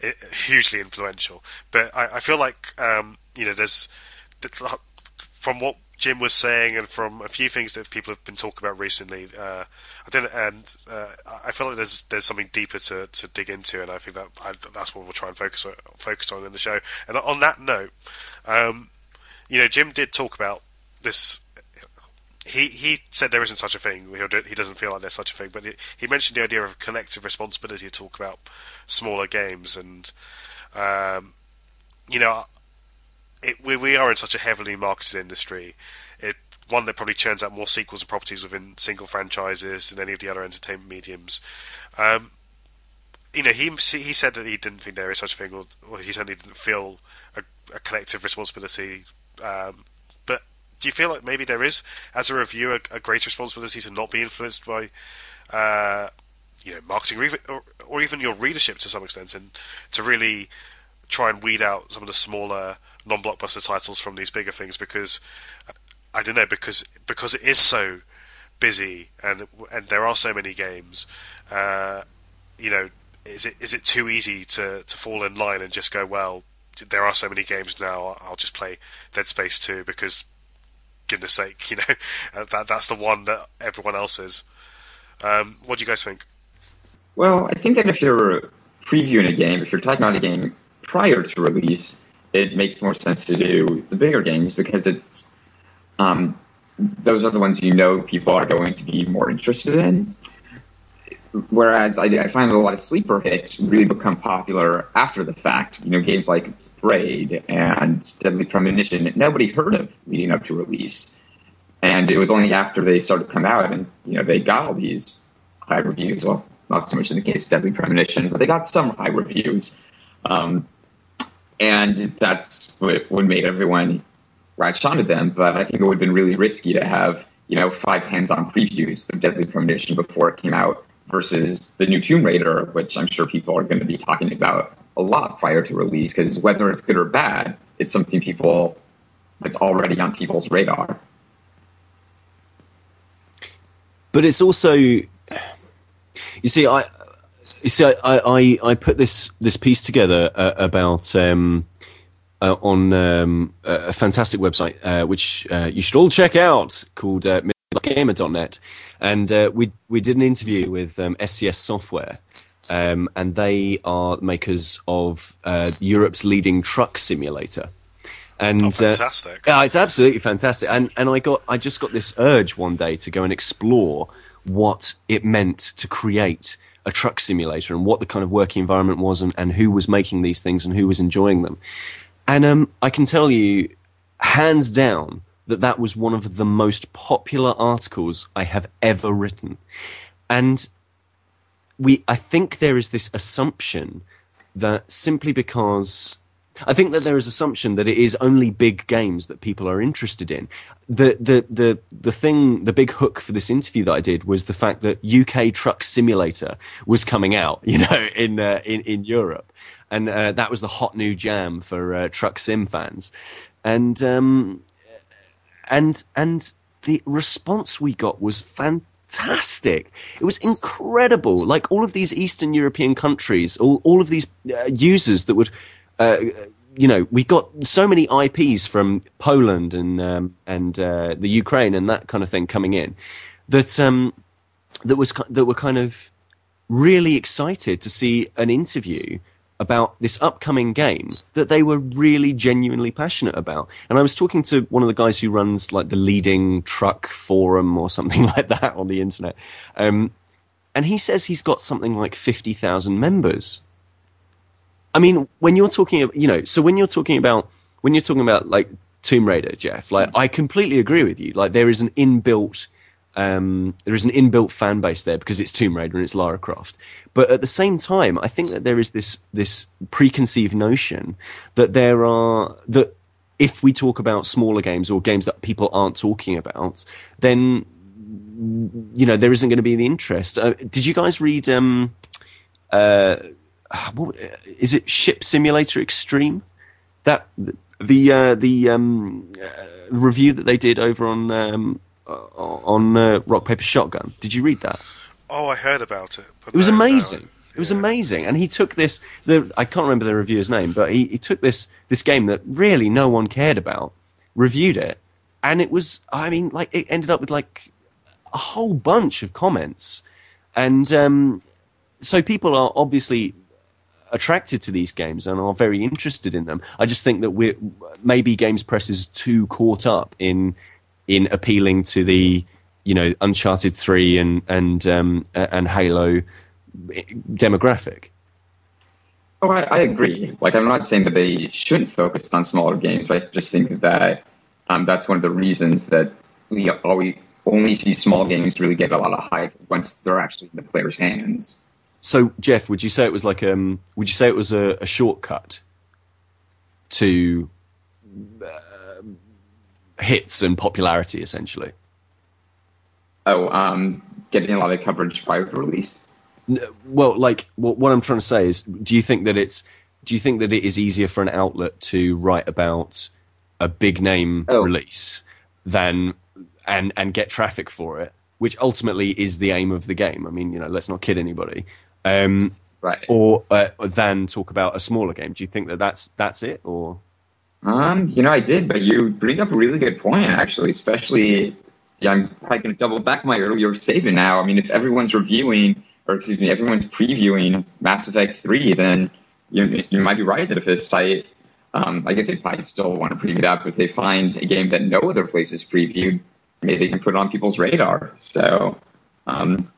hugely influential. But I, I feel like um, you know there's from what Jim was saying, and from a few things that people have been talking about recently, uh, I didn't, and uh, I feel like there's there's something deeper to, to dig into, and I think that I, that's what we'll try and focus on, focus on in the show. And on that note, um, you know, Jim did talk about this. He he said there isn't such a thing. He doesn't feel like there's such a thing, but he, he mentioned the idea of collective responsibility to talk about smaller games, and um, you know, it, we, we are in such a heavily marketed industry. It one that probably churns out more sequels and properties within single franchises than any of the other entertainment mediums. Um, you know, he he said that he didn't think there is such a thing, or, or he certainly didn't feel a, a collective responsibility. Um, but do you feel like maybe there is, as a reviewer, a, a greater responsibility to not be influenced by, uh, you know, marketing or, or even your readership to some extent, and to really try and weed out some of the smaller non-blockbuster titles from these bigger things because I don't know because because it is so busy and and there are so many games. Uh, you know, is it is it too easy to, to fall in line and just go well? There are so many games now. I'll just play Dead Space two because, goodness sake, you know that that's the one that everyone else is. Um, what do you guys think? Well, I think that if you're previewing a game, if you're talking about a game prior to release, it makes more sense to do the bigger games because it's um, those are the ones you know people are going to be more interested in. Whereas I, I find a lot of sleeper hits really become popular after the fact. You know, games like Braid and Deadly Premonition, nobody heard of leading up to release. And it was only after they started to come out and, you know, they got all these high reviews. Well, not so much in the case of Deadly Premonition, but they got some high reviews. Um, and that's what, what made everyone latch onto them. But I think it would have been really risky to have you know five hands-on previews of Deadly Premonition before it came out versus the new Tomb Raider, which I'm sure people are going to be talking about a lot prior to release because whether it's good or bad, it's something people that's already on people's radar. But it's also, you see, I you see, I, I, I put this this piece together uh, about um, uh, on um, a fantastic website uh, which uh, you should all check out called uh, gamer.net, and uh, we we did an interview with um, SCS Software, um, and they are makers of uh, Europe's leading truck simulator. And oh, fantastic! yeah, it's absolutely fantastic. And and I got I just got this urge one day to go and explore what it meant to create a truck simulator and what the kind of working environment was and, and who was making these things and who was enjoying them. And um, I can tell you, hands down, that that was one of the most popular articles I have ever written. And we, I think there is this assumption that simply because I think that there is assumption that it is only big games that people are interested in. The the the the thing, the big hook for this interview that I did was the fact that UK Truck Simulator was coming out, you know, in uh, in in Europe, and uh, that was the hot new jam for uh, truck sim fans, and. Um, and and the response we got was fantastic. It was incredible. Like all of these Eastern European countries, all all of these uh, users that would. Uh, you know, we got so many IPs from Poland and um, and uh, the Ukraine and that kind of thing coming in that um, that was that were kind of really excited to see an interview about this upcoming game that they were really genuinely passionate about. And I was talking to one of the guys who runs like the leading truck forum or something like that on the internet. Um, and he says he's got something like 50,000 members. I mean, when you're talking, you know, so when you're talking about, when you're talking about like Tomb Raider, Jeff, like I completely agree with you. Like there is an inbuilt, um, there is an inbuilt fan base there because it's Tomb Raider and it's Lara Croft. But at the same time, I think that there is this this preconceived notion that there are that if we talk about smaller games or games that people aren't talking about, then you know there isn't going to be the interest. Uh, did you guys read? Um, uh, is it Ship Simulator Extreme? That the uh, the um, uh, review that they did over on um, uh, on uh, Rock Paper Shotgun. Did you read that? Oh, I heard about it. It was no, no, amazing. It was amazing, and he took this. The I can't remember the reviewer's name, but he, he took this this game that really no one cared about, reviewed it, and it was. I mean, like it ended up with like a whole bunch of comments, and um, so people are obviously attracted to these games and are very interested in them. I just think that we're maybe Games Press is too caught up in in appealing to the you know Uncharted three and and um, and Halo demographic. Oh, I, I agree. Like, I'm not saying that they shouldn't focus on smaller games, but I just think that um, that's one of the reasons that we always only see small games really get a lot of hype once they're actually in the player's hands. So, Jeff, would you say it was like um? Would you say it was a, a shortcut to uh, hits and popularity, essentially? Oh, um, getting a lot of coverage to release. Well, like what, what I'm trying to say is, do you think that it's do you think that it is easier for an outlet to write about a big name Oh. release than and and get traffic for it, which ultimately is the aim of the game? I mean, you know, let's not kid anybody. Um, Right. or uh, than talk about a smaller game. Do you think that that's that's it, or Um, you know, I did, but you bring up a really good point, actually, especially, yeah, I'm probably going to double back my earlier statement now. I mean, if everyone's reviewing, or excuse me, everyone's previewing Mass Effect 3, then you, you might be right that if a site, um, I guess they probably still want to preview that, but if they find a game that no other place is previewed, maybe they can put it on people's radar. So, um,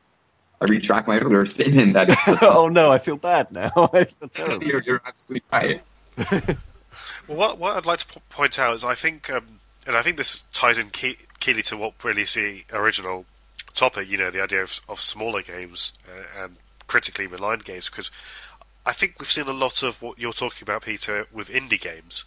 I retract my earlier statement that oh no, I feel bad now. I feel terrible. you're, you're absolutely right. Well, what, what I'd like to po- point out is I think, um, and I think this ties in key, keyly to what really is the original topic, you know, the idea of, of smaller games uh, and critically maligned games, because I think we've seen a lot of what you're talking about, Peter, with indie games.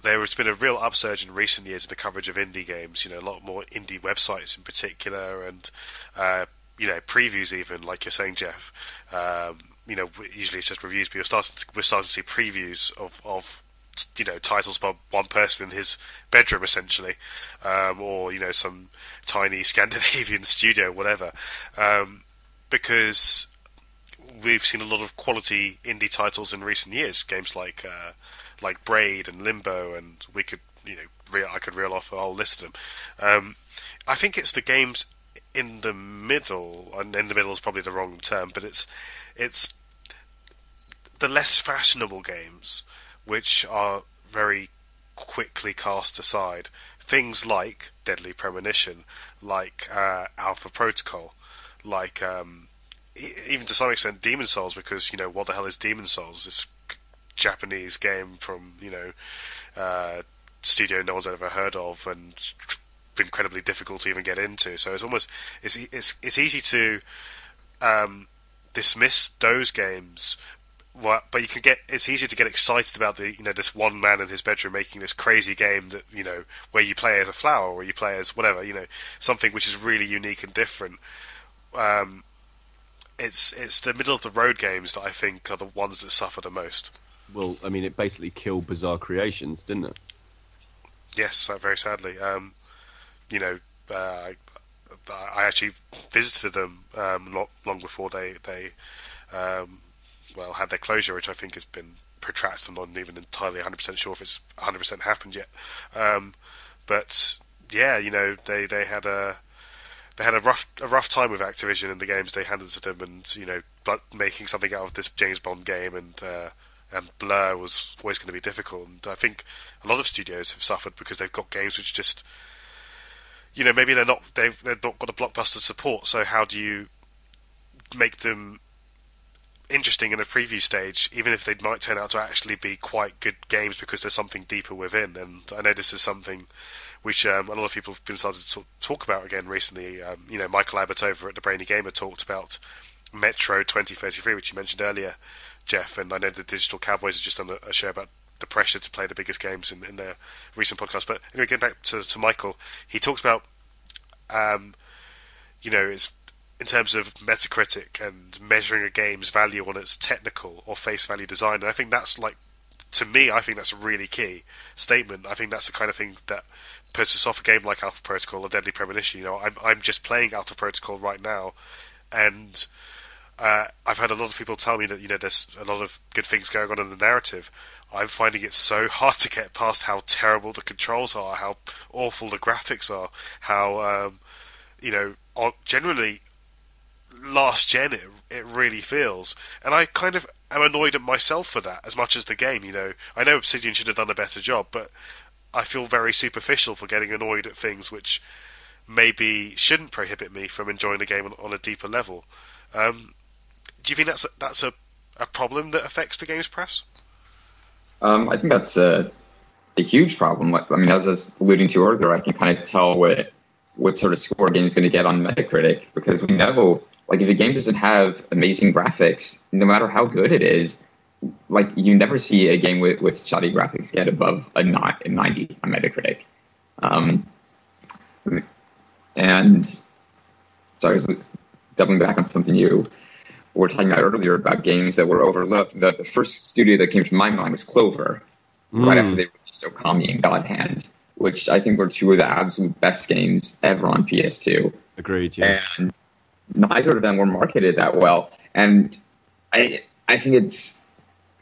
There has been a real upsurge in recent years in the coverage of indie games, you know, a lot more indie websites in particular, and, uh, you know, previews even, like you're saying, Jeff. Um, you know, usually it's just reviews, but you're starting to, we're starting to see previews of, of you know titles by one person in his bedroom essentially, um, or you know some tiny Scandinavian studio, whatever, um, because we've seen a lot of quality indie titles in recent years. Games like uh, like Braid and Limbo, and we could you know re- I could reel off a whole list of them. Um, I think it's the games in the middle, and in the middle is probably the wrong term, but it's it's the less fashionable games which are very quickly cast aside. Things like Deadly Premonition, like uh, Alpha Protocol, like um, even to some extent Demon's Souls, because you know what the hell is Demon's Souls? This Japanese game from you know uh, studio no one's ever heard of and incredibly difficult to even get into. So it's almost it's it's it's easy to um, dismiss those games but you can get it's easier to get excited about the you know this one man in his bedroom making this crazy game that you know where you play as a flower or you play as whatever you know something which is really unique and different. Um, it's it's the middle of the road games that I think are the ones that suffer the most. Well, I mean, it basically killed Bizarre Creations, didn't it? Yes, very sadly. Um, you know, uh, I actually visited them um, not long before they they um, well had their closure, which I think has been protracted. I'm not even entirely 100% sure if it's 100% happened yet. Um, but yeah, you know, they, they had a they had a rough a rough time with Activision and the games they handed to them, and you know, but making something out of this James Bond game and uh, and Blur was always going to be difficult. And I think a lot of studios have suffered because they've got games which just you know maybe they're not they've they've not got a blockbuster support. So how do you make them interesting in the preview stage, even if they might turn out to actually be quite good games because there's something deeper within. And I know this is something which um, a lot of people have been starting to talk about again recently. Um, you know, Michael Abbott over at the Brainy Gamer talked about Metro 2033, which you mentioned earlier, Jeff. And I know the Digital Cowboys have just done a, a show about the pressure to play the biggest games in, in recent podcast. But anyway, getting back to, to Michael, he talks about, um, you know, it's in terms of Metacritic and measuring a game's value on its technical or face value design. And I think that's like, to me, I think that's a really key statement. I think that's the kind of thing that puts us off a game like Alpha Protocol or Deadly Premonition. You know, I'm I'm just playing Alpha Protocol right now, and uh, I've had a lot of people tell me that you know there's a lot of good things going on in the narrative. I'm finding it so hard to get past how terrible the controls are, how awful the graphics are, how um, you know generally last gen it, it really feels. And I kind of am annoyed at myself for that as much as the game, you know. I know Obsidian should have done a better job, but I feel very superficial for getting annoyed at things which maybe shouldn't prohibit me from enjoying the game on, on a deeper level. Um, do you think that's that's a, a problem that affects the games press? Um, I think that's a, a huge problem. I mean, as I was alluding to earlier, I can kind of tell what what sort of score a game is going to get on Metacritic because we know like if a game doesn't have amazing graphics, no matter how good it is, like you never see a game with, with shoddy graphics get above a, not, a 90 on Metacritic. Um, and so I was doubling back on something you were talking about earlier about games that were overlooked. The, the first studio that came to my mind was Clover, mm. right after they released Okami and God Hand, which I think were two of the absolute best games ever on PS2. Agreed, yeah. And neither of them were marketed that well. And I I think it's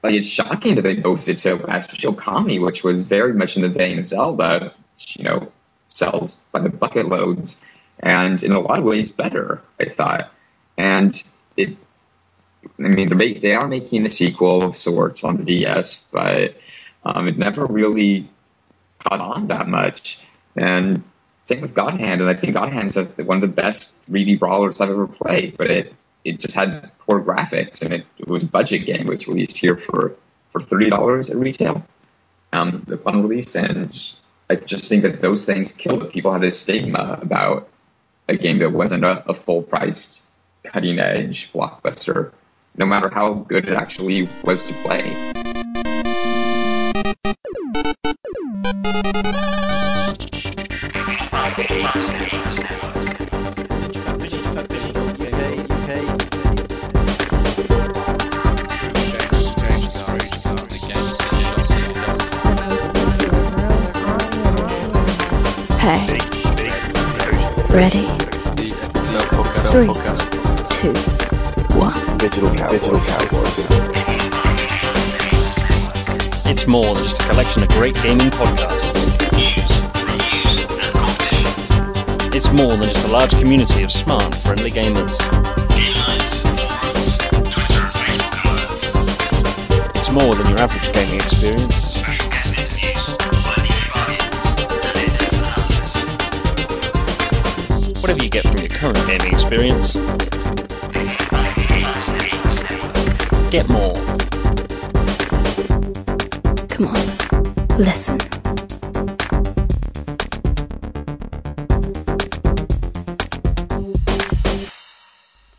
like it's shocking that they both did so bad, especially Okami, which was very much in the vein of Zelda, which, you know, sells by the bucket loads, and in a lot of ways better, I thought. And it, I mean, they are making a sequel of sorts on the DS, but um, it never really caught on that much. And same with God Hand, and I think God Hand's one of the best 3D brawlers I've ever played. But it it just had poor graphics, and it, it was a budget game. It was released here for for thirty dollars at retail, um, upon release, and I just think that those things killed it. People had this stigma about a game that wasn't a, a full priced, cutting edge blockbuster, no matter how good it actually was to play. Okay. Ready? Three, More than just a collection of great gaming podcasts. It's more than just a large community of smart, friendly gamers. It's more than your average gaming experience. Whatever you get from your current gaming experience, get more. Listen.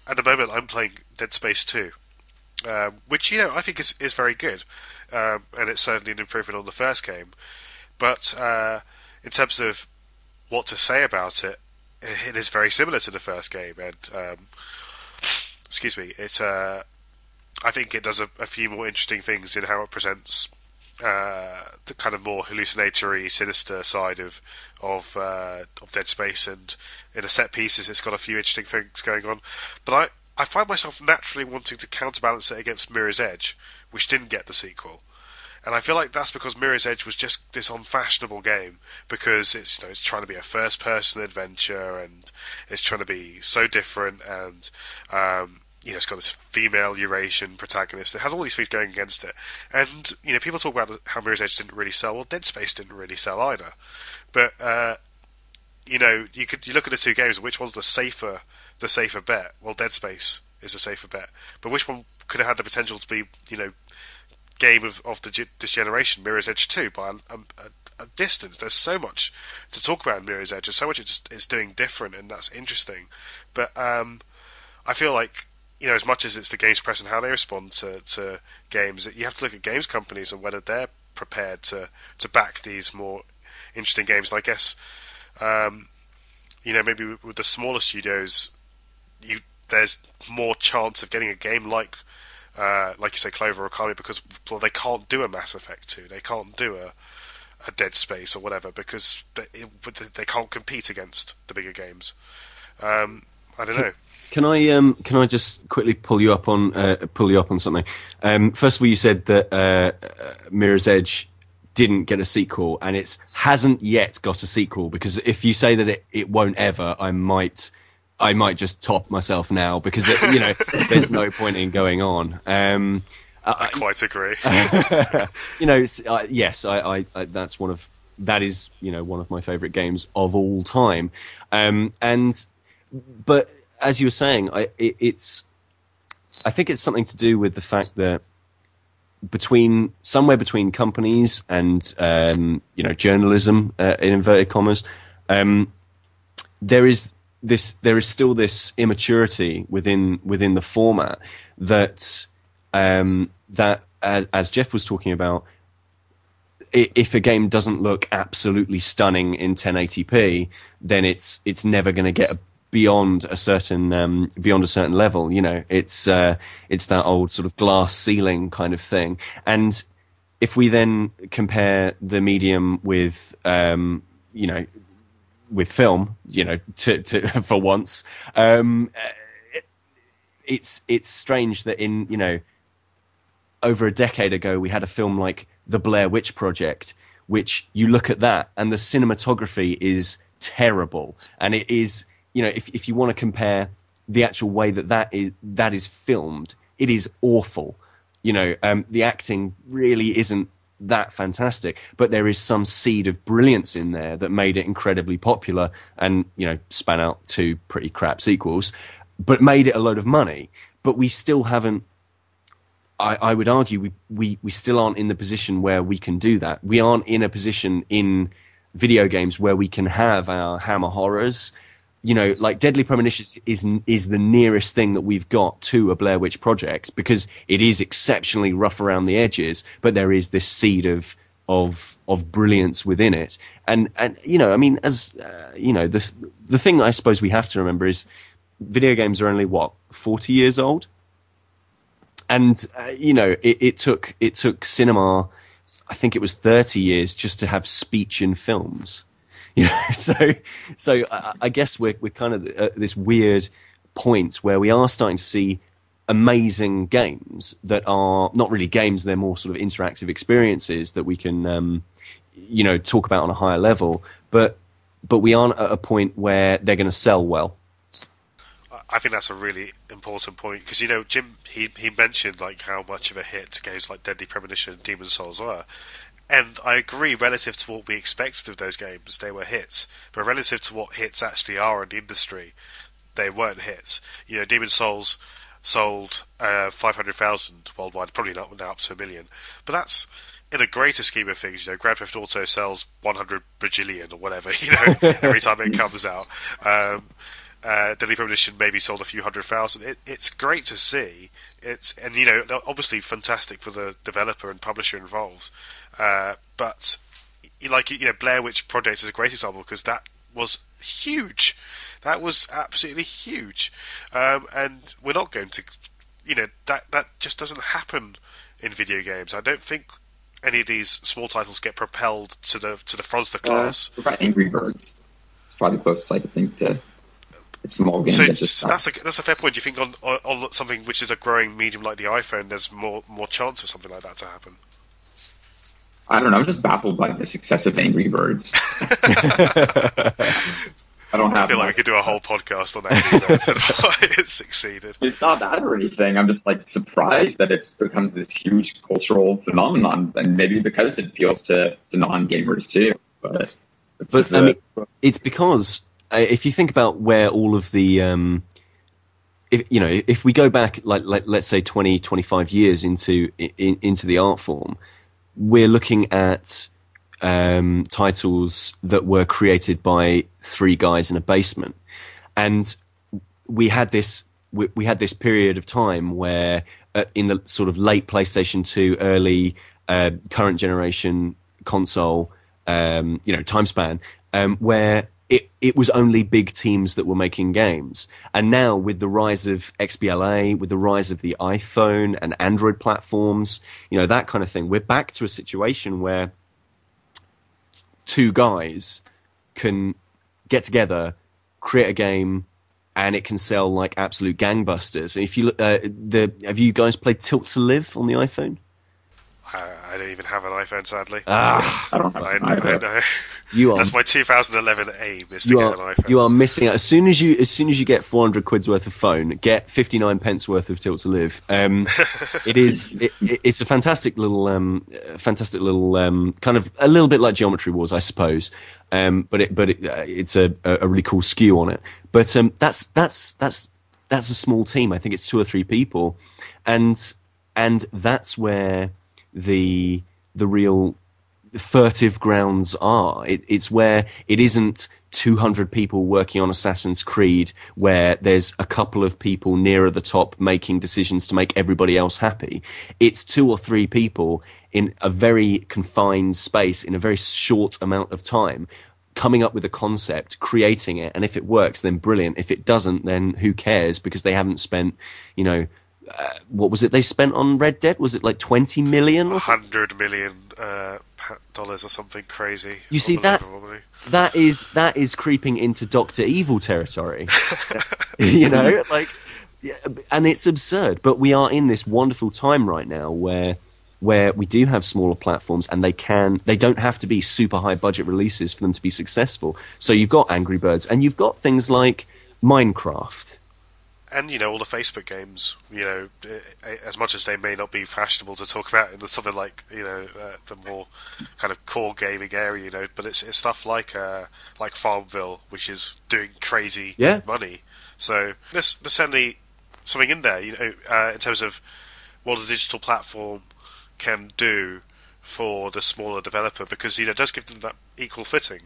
At the moment, I'm playing Dead Space 2, um, which you know I think is is very good, um, and it's certainly an improvement on the first game. But uh, in terms of what to say about it, it is very similar to the first game, and um, excuse me, it. Uh, I think it does a, a, few more interesting things in how it presents uh, the kind of more hallucinatory, sinister side of of uh, of Dead Space, and in the set pieces, it's got a few interesting things going on. But I I find myself naturally wanting to counterbalance it against Mirror's Edge, which didn't get the sequel. And I feel like that's because Mirror's Edge was just this unfashionable game because it's you know it's trying to be a first person adventure and it's trying to be so different and um, you know it's got this female Eurasian protagonist. It has all these things going against it. And you know people talk about how Mirror's Edge didn't really sell. Well, Dead Space didn't really sell either. But uh, you know you could you look at the two games. Which one's the safer the safer bet? Well, Dead Space is a safer bet. But which one could have had the potential to be you know game of, of the, this generation, Mirror's Edge 2, by a, a, a, distance. There's so much to talk about in Mirror's Edge. There's so much it's, it's doing different, and that's interesting. But um, I feel like, you know, as much as it's the games press and how they respond to, to games, you have to look at games companies and whether they're prepared to, to back these more interesting games. And I guess, um, you know, maybe with the smaller studios, you there's more chance of getting a game like uh, like you say, Clover or Okami, because well, they can't do a Mass Effect 2, they can't do a, a Dead Space or whatever, because they, they can't compete against the bigger games. Um, I don't know. Can I um, can I just quickly pull you up on uh, pull you up on something? Um, first of all, you said that uh, uh Mirror's Edge didn't get a sequel, and it hasn't yet got a sequel. Because if you say that it, it won't ever, I might I might just top myself now because it, you know there's no point in going on. Um, I quite agree. you know, uh, yes, I, I, I, that's one of that is you know one of my favorite games of all time. Um, and but as you were saying, I, it, it's I think it's something to do with the fact that between somewhere between companies and um, you know journalism uh, in inverted commas, um, there is this there is still this immaturity within within the format that um, that as, as Jeff was talking about, if a game doesn't look absolutely stunning in 1080p, then it's it's never going to get beyond a certain um, beyond a certain level. You know, it's uh, it's that old sort of glass ceiling kind of thing. And if we then compare the medium with um, you know with film, you know, to, to for once. Um, it, it's it's strange that in you know over a decade ago we had a film like The Blair Witch Project, which you look at that and the cinematography is terrible, and it is you know if if you want to compare the actual way that that is that is filmed, it is awful. You know, um, the acting really isn't that fantastic, but there is some seed of brilliance in there that made it incredibly popular and, you know, span out two pretty crap sequels, but made it a load of money. But we still haven't, I, I would argue, we, we, we still aren't in the position where we can do that. We aren't in a position in video games where we can have our hammer horrors you know, like Deadly Premonitions is is the nearest thing that we've got to a Blair Witch project because it is exceptionally rough around the edges, but there is this seed of of of brilliance within it. And and you know, I mean, as uh, you know, the the thing I suppose we have to remember is video games are only what forty years old, and uh, you know, it, it took it took cinema. I think it was 30 years just to have speech in films. You know, so so I, I guess we're we're kind of at this weird point where we are starting to see amazing games that are not really games; they're more sort of interactive experiences that we can, um, you know, talk about on a higher level. But but we aren't at a point where they're going to sell well. I think that's a really important point because you know Jim he he mentioned like how much of a hit games like Deadly Premonition and Demon's Souls were, and I agree, relative to what we expected of those games, they were hits. But relative to what hits actually are in the industry, they weren't hits. You know, Demon's Souls sold uh, 500,000 worldwide, probably not now up to a million. But that's in a greater scheme of things. You know, Grand Theft Auto sells 100 bajillion or whatever, you know, every time it comes out. Um, uh, Deadly Premonition maybe sold a few hundred thousand. It, it's great to see. It's and you know obviously fantastic for the developer and publisher involved. Uh, but like you know, Blair Witch Project is a great example because that was huge. That was absolutely huge, um, and we're not going to, you know, that that just doesn't happen in video games. I don't think any of these small titles get propelled to the to the front of the class. Uh, Angry Birds. It's probably the closest I could think to small game. so that just that's a that's a fair point. Do you think on, on on something which is a growing medium like the iPhone, there's more more chance for something like that to happen? I don't know. I'm just baffled by the success of Angry Birds. I don't I have. feel like we could do a whole podcast on Angry Birds and why it succeeded. It's not that or anything. I'm just like surprised that it's become this huge cultural phenomenon, and maybe because it appeals to, to non gamers too. But, it's But, I mean, it's because if you think about where all of the um, if you know if we go back like, like let's say 20 25 years into in, into the art form we're looking at um, titles that were created by three guys in a basement. And we had this we, we had this period of time where uh, in the sort of late PlayStation 2 early uh, current generation console um, you know time span um, where it, it was only big teams that were making games. And now with the rise of XBLA, with the rise of the iPhone and Android platforms, you know, that kind of thing, we're back to a situation where two guys can get together, create a game, and it can sell like absolute gangbusters. If you uh, the have you guys played Tilt to Live on the iPhone? I, I don't even have an iPhone, sadly. Ah, I don't have I, an I, I know. you are That's my 2011 aim is to you get are an iPhone. you are missing out. As soon as you as soon as you get four hundred quid's worth of phone, get fifty nine pence worth of Tilt to Live. Um, it is it, it- it's a fantastic little um, fantastic little um, kind of a little bit like Geometry Wars, I suppose. Um, but it but it, uh, it's a, a really cool skew on it. But um, that's that's that's that's a small team. I think it's two or three people, and and that's where the the real furtive grounds are. It, it's where it isn't 200 people working on Assassin's Creed, where there's a couple of people nearer the top making decisions to make everybody else happy. It's two or three people in a very confined space in a very short amount of time. Coming up with a concept, creating it, and if it works, then brilliant. If it doesn't, then who cares? Because they haven't spent, you know, uh, what was it they spent on Red Dead? Was it like 20 million or something? hundred million uh, dollars or something crazy. You see, that- that is that is creeping into Doctor Evil territory. you know, like, yeah, and it's absurd. But we are in this wonderful time right now where where we do have smaller platforms and they can they don't have to be super high budget releases for them to be successful. So you've got Angry Birds and you've got things like Minecraft. And you know all the Facebook games. You know, eh, as much as they may not be fashionable to talk about in the, something like you know uh, the more kind of core gaming area, you know, but it's, it's stuff like uh, like Farmville, which is doing crazy Yeah. money. So there's, there's certainly something in there, you know, uh, in terms of what a digital platform can do for the smaller developer because you know it does give them that equal footing.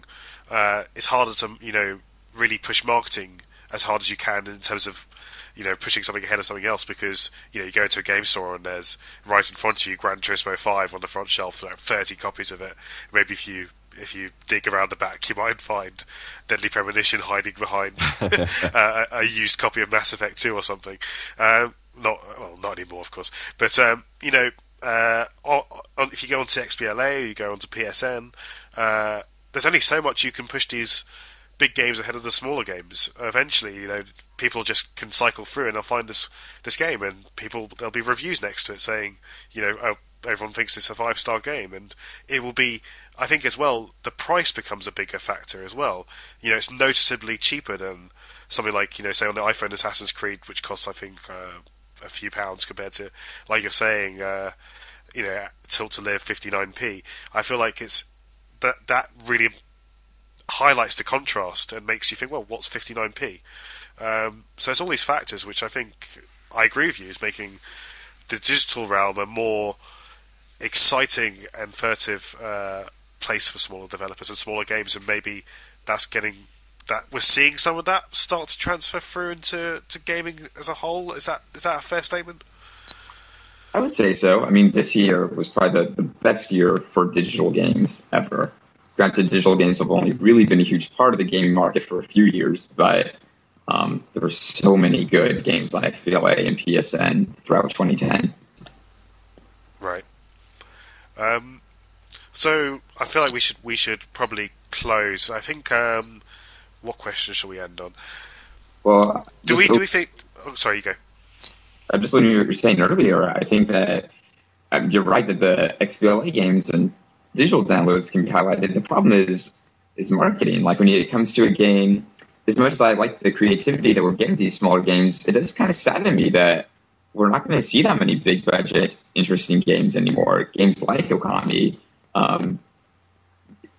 Uh, it's harder to you know really push marketing as hard as you can in terms of you know pushing something ahead of something else because you know you go into a game store and there's right in front of you Gran Turismo 5 on the front shelf like 30 copies of it. Maybe if you if you dig around the back you might find Deadly Premonition hiding behind uh, a a used copy of Mass Effect 2 or something. Um, not well not anymore of course. But um, you know uh, on, on, if you go onto XBLA or you go onto PSN uh, there's only so much you can push these big games ahead of the smaller games. Eventually, you know, people just can cycle through and they'll find this this game, and people there'll be reviews next to it saying, you know, oh, everyone thinks it's a five star game, and it will be. I think as well, the price becomes a bigger factor as well. You know, it's noticeably cheaper than something like you know, say on the iPhone Assassin's Creed, which costs I think uh, a few pounds compared to, like you're saying, uh, you know, Tilt to Live 59p. I feel like it's that that really highlights the contrast and makes you think, well, what's 59p? Um, so it's all these factors which I think I agree with you is making the digital realm a more exciting and furtive uh, place for smaller developers and smaller games, and maybe that's getting that we're seeing some of that start to transfer through into to gaming as a whole. Is that is that a fair statement? I would say so. I mean, this year was probably the, the best year for digital games ever. Granted, digital games have only really been a huge part of the gaming market for a few years, but um, there were so many good games on XBLA and PSN throughout 2010. Right. Um, So I feel like we should we should probably close. I think um, what question shall we end on? Well, Do we do we think? Oh, sorry, you go. I'm just looking at what you were saying earlier. I think that um, you're right that the XBLA games and digital downloads can be highlighted. The problem is is marketing. Like when it comes to a game, as much as I like the creativity that we're getting these smaller games, it does kind of sadden me that we're not going to see that many big budget, interesting games anymore. Games like Okami, um,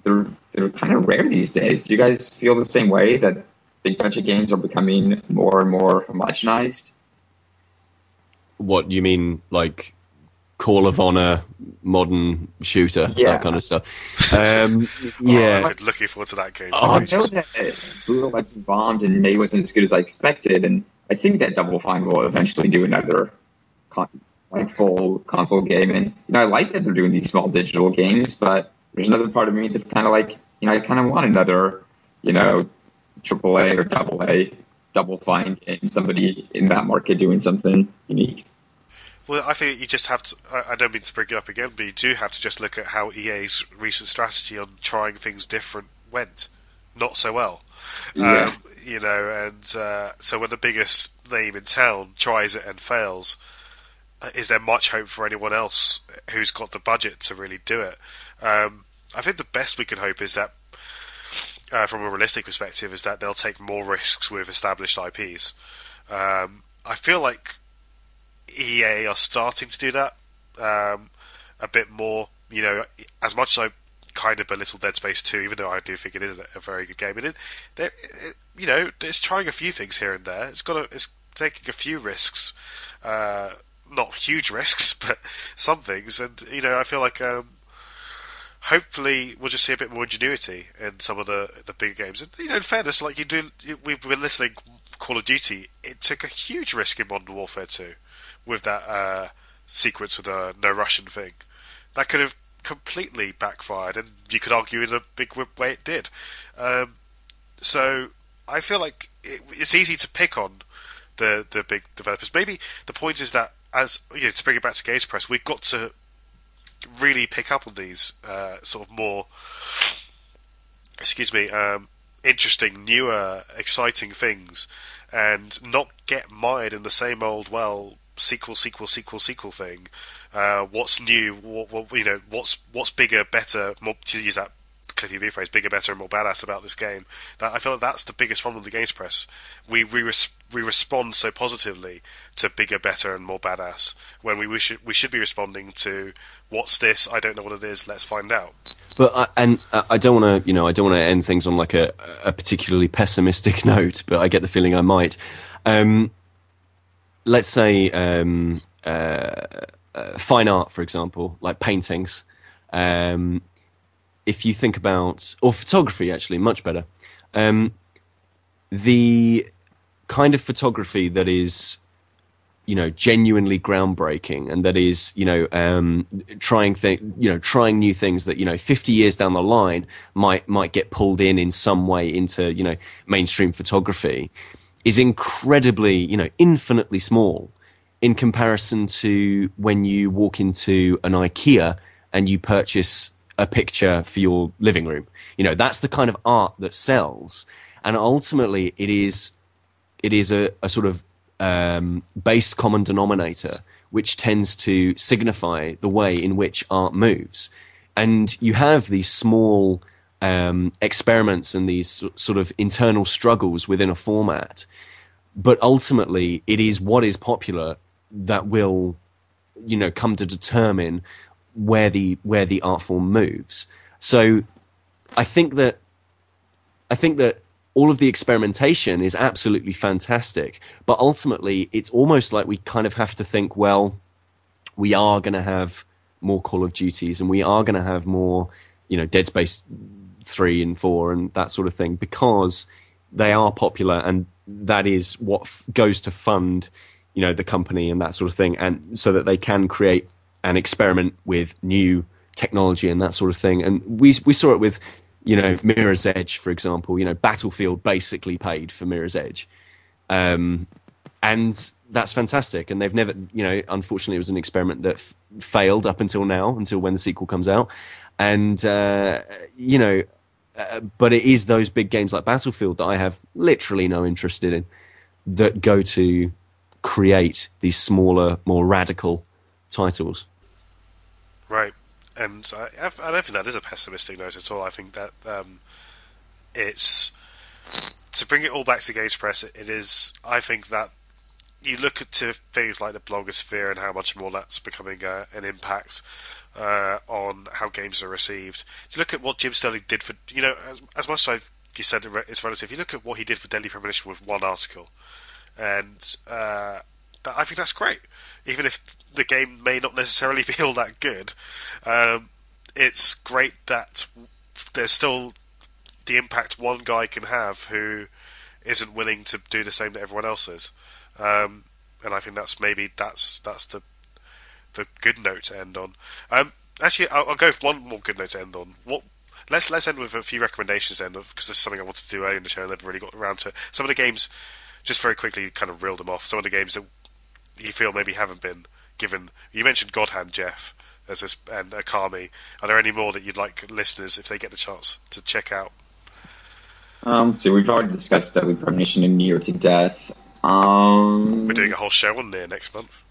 they're they're kind of rare these days. Do you guys feel the same way that big budget games are becoming more and more homogenized? What you mean, like Call of Honor, modern shooter, Yeah. that kind of stuff? Um, Oh, yeah, I've been looking forward to that game. Oh, I know ages. that Brütal Legend bombed and May wasn't as good as I expected, and I think that Double Fine will eventually do another con- like full console game. And you know, I like that they're doing these small digital games, but there's another part of me that's kind of like, you know, I kind of want another, you know, AAA or double A, Double Fine game. Somebody in that market doing something unique. Well, I think you just have to. I don't mean to bring it up again, but you do have to just look at how EA's recent strategy on trying things different went. Not so well. Yeah. Um, you know, and uh, so when the biggest name in town tries it and fails, uh, is there much hope for anyone else who's got the budget to really do it? Um, I think the best we can hope is that, uh, from a realistic perspective, is that they'll take more risks with established IPs. Um, I feel like EA are starting to do that um, a bit more. You know, as much as I kind of belittle Dead Space 2, even though I do think it is a very good game, it is, it, you know, it's trying a few things here and there. It's got a, it's taking a few risks, uh, not huge risks, but some things. And you know, I feel like um, hopefully we'll just see a bit more ingenuity in some of the the bigger games. And, you know, in fairness, like you do, we've been listening Call of Duty. It took a huge risk in Modern Warfare 2 with that uh, sequence with the no Russian thing. That could have completely backfired, and you could argue in a big way it did. Um, so I feel like it, it's easy to pick on the the big developers. Maybe the point is that as you know, to bring it back to Games Press, we've got to really pick up on these uh, sort of more, excuse me, um, interesting, newer, exciting things, and not get mired in the same old well sequel, sequel, sequel, sequel thing. Uh, what's new? What, what you know? What's what's bigger, better? More, to use that Cliffy B phrase, bigger, better, and more badass about this game. That I feel like that's the biggest problem with the games press. We we, res- we respond so positively to bigger, better, and more badass when we, we should we should be responding to what's this? I don't know what it is. Let's find out. But I, and I don't want to, you know, I don't want to end things on like a, a particularly pessimistic note. But I get the feeling I might. Um, let's say um, uh, uh, fine art, for example, like paintings. Um, if you think about or photography, actually, much better. Um, the kind of photography that is you know genuinely groundbreaking and that is you know um, trying th- you know trying new things that you know 50 years down the line might might get pulled in in some way into you know mainstream photography is incredibly you know infinitely small in comparison to when you walk into an IKEA and you purchase a picture for your living room you know that's the kind of art that sells and ultimately it is it is a, a sort of um, based common denominator which tends to signify the way in which art moves. And you have these small um, experiments and these sort of internal struggles within a format. But ultimately, it is what is popular that will, you know, come to determine where the where the art form moves. So, I think that I think that all of the experimentation is absolutely fantastic, but ultimately it's almost like we kind of have to think, well, we are going to have more Call of Duties and we are going to have more, you know, Dead Space 3 and 4 and that sort of thing because they are popular and that is what f- goes to fund, you know, the company and that sort of thing and so that they can create and experiment with new technology and that sort of thing. And we we saw it with you know, Mirror's Edge, for example, you know, Battlefield basically paid for Mirror's Edge. Um, and that's fantastic. And they've never, you know, unfortunately, it was an experiment that f- failed up until now, until when the sequel comes out. And uh, you know, uh, but it is those big games like Battlefield that I have literally no interest in that go to create these smaller, more radical titles. Right, and I, I don't think that is a pessimistic note at all. I think that um, it's to bring it all back to Games Press. It is. I think that you look at to things like the blogosphere and how much more that's becoming uh, an impact uh, on how games are received. If You look at what Jim Sterling did for you know as, as much as I've you said it's relative. You look at what he did for Deadly Premonition with one article, and uh, I think that's great. Even if the game may not necessarily feel that good, um, it's great that there's still the impact one guy can have who isn't willing to do the same that everyone else is. Um, and I think that's maybe that's that's the the good note to end on. Um, actually, I'll, I'll, go with one more good note to end on. What? Let's let's end with a few recommendations then, because this is something I wanted to do earlier in the show and never really got around to. Some of the games, just very quickly, kind of reeled them off. Some of the games that you feel maybe haven't been given. You mentioned Godhand, Jeff, as a, and Okami. Are there any more that you'd like listeners, if they get the chance, to check out? Um, so we've already discussed Deadly Premonition and Nier to Death. Um, We're doing a whole show on Nier next month.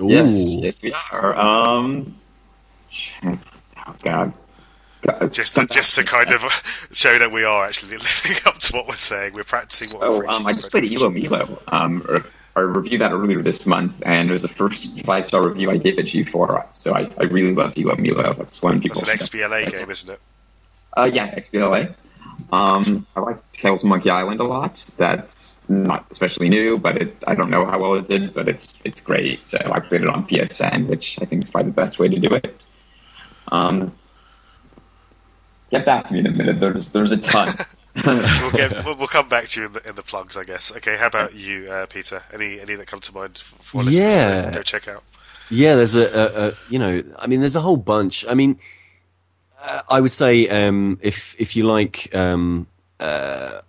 Ooh. Yes, yes, we are. Um, oh God. God. Just to, just to kind of show that we are actually living up to what we're saying. We're practicing what Oh, we're um, I just played ilomilo. Um, or- I reviewed that earlier this month, and it was the first five star review I gave it G4. So I, I really loved ilomilo. That's one people. That's an should- XBLA game, isn't it? Uh, yeah, XBLA. Um, I like Tales of Monkey Island a lot. That's not especially new, but it, I don't know how well it did, but it's it's great. So I played it on PSN, which I think is probably the best way to do it. Um, get back to me in a minute. There's there's a ton. we'll, get, we'll, we'll come back to you in the, in the plugs, I guess. Okay, how about you, uh, Peter? Any any that come to mind for listeners Yeah. to go check out? Yeah, there's a, a, a you know, I mean, there's a whole bunch. I mean, uh, I would say um, if if you like um, uh,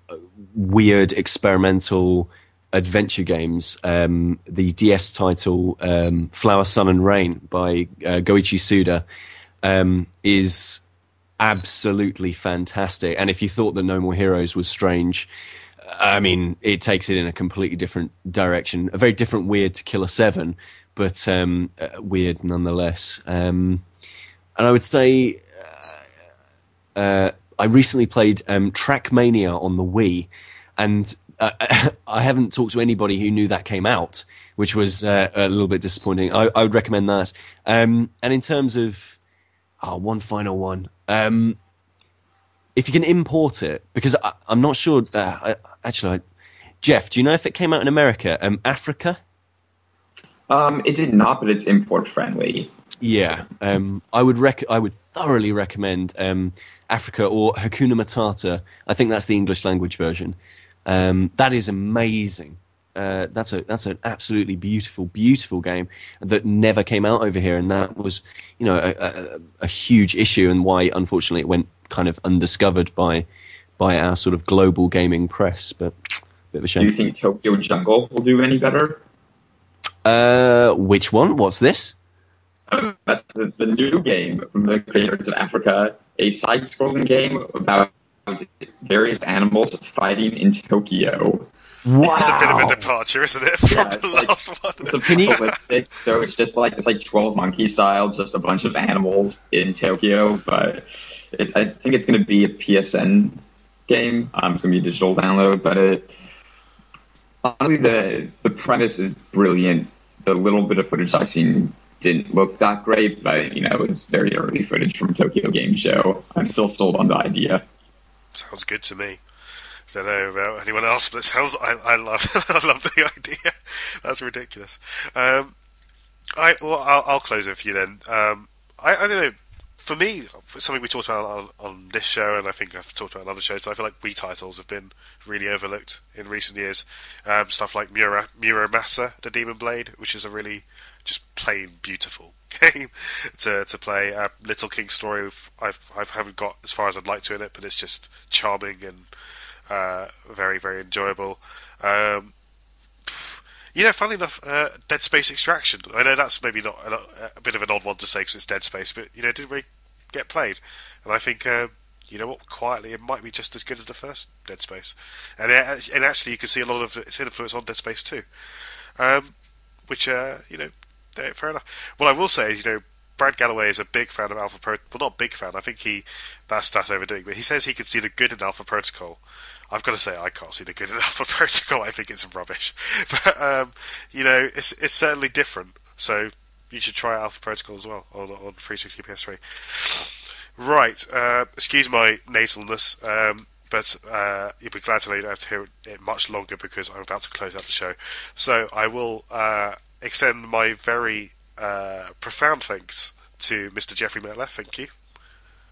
weird experimental adventure games, um, the DS title um, "Flower, Sun and Rain" by uh, Goichi Suda um, is absolutely fantastic. And if you thought that No More Heroes was strange, I mean, it takes it in a completely different direction. A very different weird to Killer Seven, but um, uh, weird nonetheless. Um, and I would say uh, uh, I recently played um, Trackmania on the Wii, and uh, I haven't talked to anybody who knew that came out, which was uh, a little bit disappointing. I, I would recommend that. Um, and in terms of oh, one final one. Um, if you can import it, because I, I'm not sure. Uh, I, actually, I, Jeff, do you know if it came out in America? Um, Afrika? um, it did not, but it's import friendly. Yeah, um, I would rec- I would thoroughly recommend um, Afrika or Hakuna Matata. I think that's the English language version. Um, that is amazing. Uh, that's a that's an absolutely beautiful, beautiful game that never came out over here, and that was you know a, a, a huge issue, and why unfortunately it went kind of undiscovered by by our sort of global gaming press. But bit of a shame. Do you think Tokyo Jungle will do any better? Uh, which one? What's this? That's the, the new game from the creators of Afrika, a side-scrolling game about various animals fighting in Tokyo. Wow! It's a bit of a departure, isn't it, from Yeah, the it's like- last one? It's apocalyptic, so it's just like it's like Twelve Monkey style, just a bunch of animals in Tokyo. But it, I think it's going to be a PSN game. Um, it's going to be a digital download, but it honestly the the premise is brilliant. The little bit of footage I've seen didn't look that great, but you know it was very early footage from Tokyo Game Show. I'm still sold on the idea. Sounds good to me. I don't know about anyone else, but it sounds. I, I love. I love the idea. That's ridiculous. Um, I well, I'll, I'll close it for you then. Um, I, I don't know. For me, something we talked about on, on this show, and I think I've talked about on other shows, but I feel like Wii titles have been really overlooked in recent years. Um, stuff like Mura, Muramasa, the Demon Blade, which is a really just plain beautiful game to to play. Uh, Little King Story, I've I haven't got as far as I'd like to in it, but it's just charming and uh, very very enjoyable. Um, You know, funnily enough, uh, Dead Space Extraction. I know that's maybe not a, a bit of an odd one to say because it's Dead Space, but you know, didn't really get played, and I think. Uh, you know what? Quietly, it might be just as good as the first Dead Space, and it, and actually, you can see a lot of its influence on Dead Space too, um, which uh, you know, fair enough. What I will say is, you know, Brad Gallaway is a big fan of Alpha Protocol. Well, not big fan. I think he that's that's overdoing. But he says he can see the good in Alpha Protocol. I've got to say I can't see the good in Alpha Protocol. I think it's rubbish. But um, you know, it's it's certainly different. So you should try Alpha Protocol as well on on 360 PS3. Right, uh, excuse my nasalness, um, but uh, you'll be glad to know you don't have to hear it much longer because I'm about to close out the show. So I will uh, extend my very uh, profound thanks to Mr. Jeffrey Matulef. Thank you.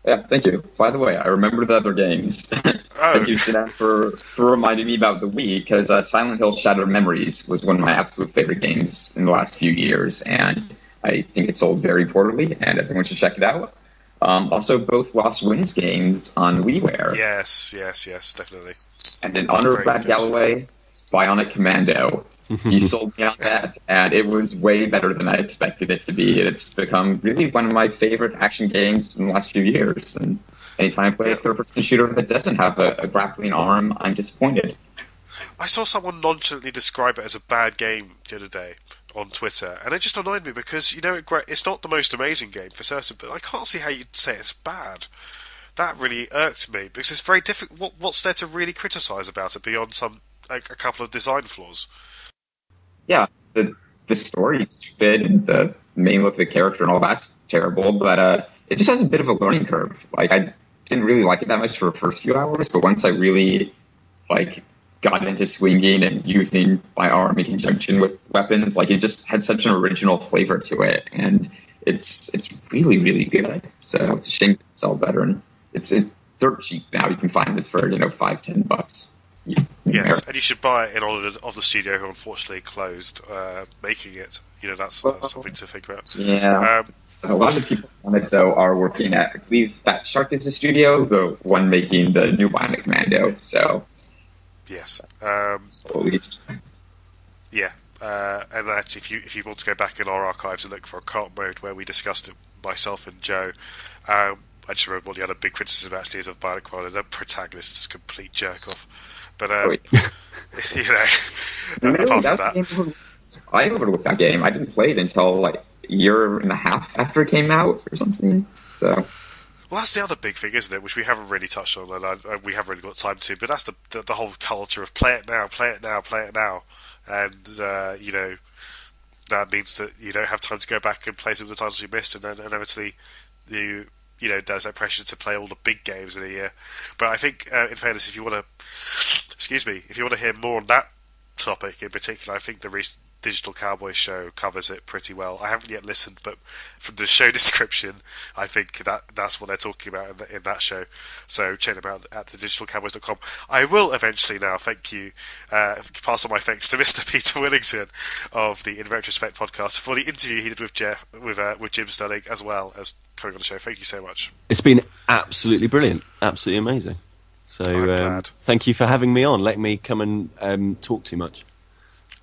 Yeah, thank you. By the way, I remember the other games. Oh. thank you, Sinan, for, for reminding me about the Wii, because uh, Silent Hill Shattered Memories was one of my absolute favorite games in the last few years, and I think it sold very poorly, and everyone should check it out. Um, also, both Lost Winds games on WiiWare. Yes, yes, yes, definitely. And in honor of Brad Gallaway, Bionic Commando. he sold me on that, and it was way better than I expected it to be. It's become really one of my favorite action games in the last few years. And anytime I play a third-person shooter that doesn't have a, a grappling arm, I'm disappointed. I saw someone nonchalantly describe it as a bad game the other day on Twitter, and it just annoyed me because you know it, it's not the most amazing game for certain, but I can't see how you'd say it's bad. That really irked me because it's very difficult. What, what's there to really criticise about it beyond some a, a, couple of design flaws? Yeah, the the story's stupid, the name of the character and all that's terrible, but uh, it just has a bit of a learning curve. Like I didn't really like it that much for the first few hours, but once I really like got into swinging and using my arm in conjunction with weapons. Like it just had such an original flavor to it, and it's it's really really good. So it's a shame it's all better, and it's, it's dirt cheap now. You can find this for you know five ten bucks. Yes, and you should buy it in honor of the studio who unfortunately closed uh, making it. You know that's, that's, something to think about. Yeah. Um, a lot of people on it though are working at I believe Fat Shark is the studio, the one making the new Bionic Commando. So Yes. Um, at least. Yeah. Uh, and actually, if you if you want to go back in our archives and look for a cart mode where we discussed it, myself and Joe, um, I just remember one of the other big criticism actually is of Bionic Commando. The protagonist is a complete jerk off. But um, you know, really, apart from that, I overlooked that game. I didn't play it until like a year and a half after it came out or something. So well, that's the other big thing, isn't it? Which we haven't really touched on, and I, we haven't really got time to. But that's the, the, the whole culture of play it now, play it now, play it now, and uh, you know that means that you don't have time to go back and play some of the titles you missed, and then inevitably you you know there's that pressure to play all the big games in a year. But I think, uh, in fairness, if you want to, excuse me, if you want to hear more on that topic in particular, I think the re- Digital Cowboy show covers it pretty well. I haven't yet listened, but from the show description, I think that that's what they're talking about in, the, in that show. So check them out at thedigitalcowboys.com. I will eventually now, thank you, uh, pass on my thanks to Mr. Peter Willington of the InRetroSpect podcast for the interview he did with Jeff, with uh, with Jim Sterling, as well as coming on the show. Thank you so much. It's been absolutely brilliant, absolutely amazing. So um, thank you for having me on. Let me come and um, talk too much.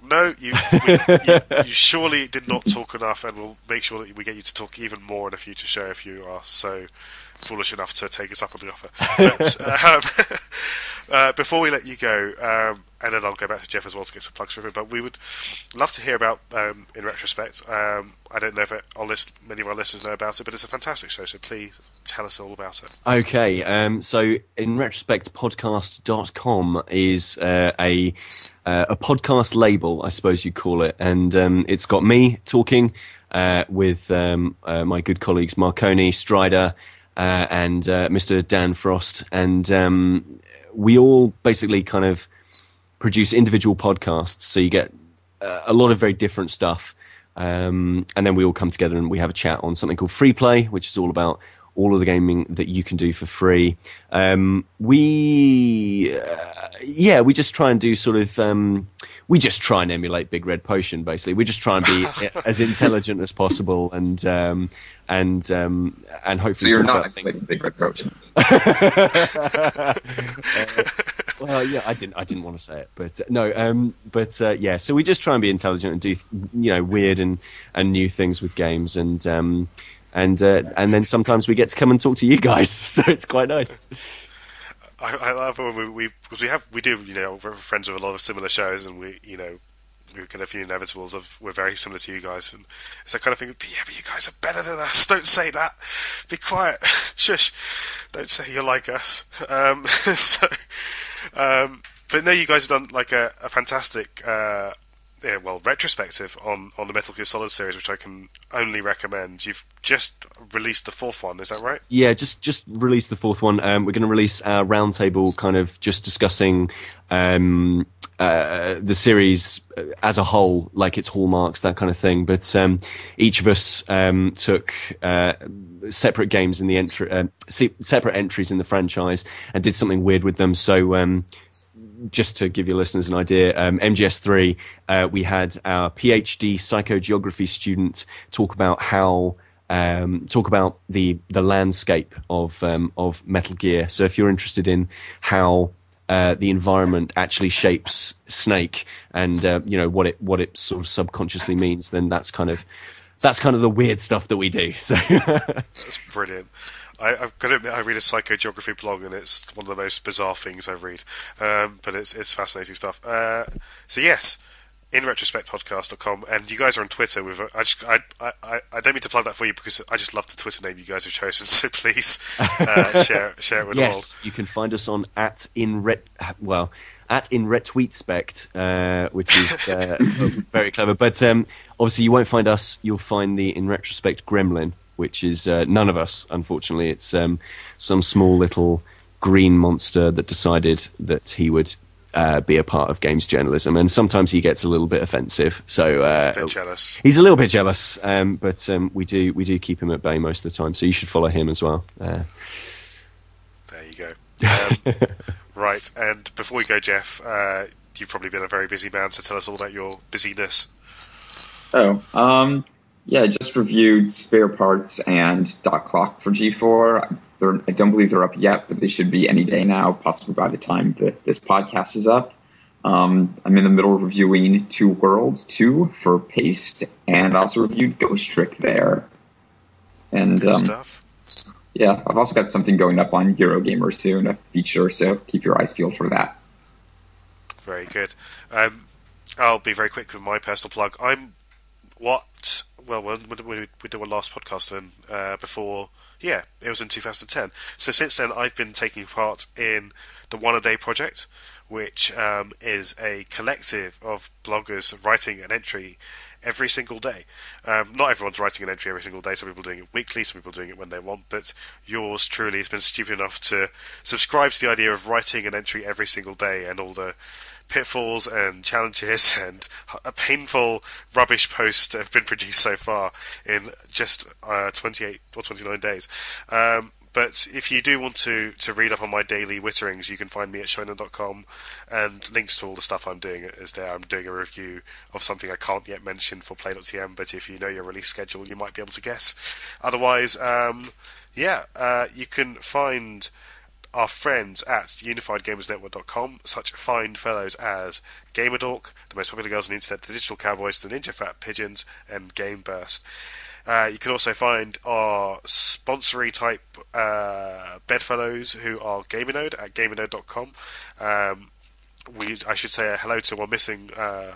No, you, we, you, you, surely did not talk enough, and we'll make sure that we get you to talk even more in a future show if you are so foolish enough to take us up on the offer. But, um, uh, before we let you go, um, and then I'll go back to Jeff as well to get some plugs from him. But we would love to hear about um, InRetroSpect. Um, I don't know if it, our list, many of our listeners know about it, but it's a fantastic show. So please tell us all about it. Okay, um, so in retrospect, podcast.com is uh, a uh, a podcast label, I suppose you'd call it, and um, it's got me talking uh, with um, uh, my good colleagues Marconi, Strider. Uh, and uh, Mr. Dan Frost, and um, we all basically kind of produce individual podcasts, so you get uh, a lot of very different stuff. Um, and then we all come together and we have a chat on something called Free Play, which is all about all of the gaming that you can do for free. Um, we, uh, yeah, we just try and do sort of, um, we just try and emulate Big Red Potion. Basically, we just try and be as intelligent as possible, and um, and um, and hopefully so you're not Big Red Potion. well, yeah, I didn't. I didn't want to say it, but uh, no. Um, but uh, yeah, so we just try and be intelligent and do you know weird and and new things with games, and um, and uh, and then sometimes we get to come and talk to you guys, so it's quite nice. I, love when we, we because we have we do you know we're friends with a lot of similar shows, and we you know we get a few inevitables of we're very similar to you guys, and it's that kind of thing. But yeah, but you guys are better than us. Don't say that. Be quiet. Shush. Don't say you're like us. Um, so, um, but no, you guys have done like a, a fantastic, uh, yeah, well, retrospective on on the Metal Gear Solid series, which I can only recommend. You've just released the fourth one, is that right? Yeah, just just released the fourth one. Um, we're going to release our roundtable, kind of just discussing um, uh, the series as a whole, like its hallmarks, that kind of thing. But um, each of us um, took uh, separate games in the entry, uh, separate entries in the franchise, and did something weird with them. So. Um, just to give your listeners an idea, um, MGS3, uh, we had our PhD psychogeography student talk about how um, talk about the the landscape of um, of Metal Gear. So if you're interested in how uh, the environment actually shapes Snake and uh, you know what it what it sort of subconsciously means, then that's kind of that's kind of the weird stuff that we do. So that's brilliant. I, have got to admit, I read a psychogeography blog, and it's one of the most bizarre things I read. Um, but it's it's fascinating stuff. Uh, so yes, in retrospectpodcast.com, and you guys are on Twitter with. I just I, I, I don't mean to plug that for you because I just love the Twitter name you guys have chosen. So please uh, share share it with yes, all. you can find us on at in ret well at in retweetspect, uh, which is uh, very clever. But um, obviously, you won't find us. You'll find the InRetroSpect gremlin, which is uh, none of us. Unfortunately, it's um, some small little green monster that decided that he would uh, be a part of games journalism, and sometimes he gets a little bit offensive. So uh, he's a bit jealous. He's a little bit jealous, um, but um, we do we do keep him at bay most of the time. So you should follow him as well. Uh, there you go. Um, right, and before we go, Jeff, uh, you've probably been a very busy man, so tell us all about your busyness. Oh, um, yeah, I just reviewed spare parts and dot clock for G4. They're, I don't believe they're up yet, but they should be any day now, possibly by the time that this podcast is up. Um, I'm in the middle of reviewing Two Worlds 2 for Paste, and I also reviewed Ghost Trick there. And Good um, stuff. Yeah, I've also got something going up on Eurogamer soon, a feature, so keep your eyes peeled for that. Very good. Um, I'll be very quick with my personal plug. I'm what well, when we, we did our last podcast then, uh, before, yeah, it was in 2010. So since then, I've been taking part in the One a Day project, which um, is a collective of bloggers writing an entry every single day. Um, not everyone's writing an entry every single day. Some people are doing it weekly, some people are doing it when they want. But yours truly has been stupid enough to subscribe to the idea of writing an entry every single day and all the pitfalls and challenges and a painful rubbish post have been produced so far in just uh, 28 or 29 days. Um, but if you do want to, to read up on my daily witterings, you can find me at shonen.com and links to all the stuff I'm doing is there. I'm doing a review of something I can't yet mention for Play.tm, but if you know your release schedule, you might be able to guess. Otherwise, um, yeah, uh, you can find our friends at unifiedgamersnetwork.com, such fine fellows as Gamerdork, the most popular girls on the internet, the Digital Cowboys, the Ninja Fat Pigeons, and Gameburst. Uh, you can also find our sponsory type uh, bedfellows who are Gamernode at gamernode.com. Um, we, I should say hello to our missing uh,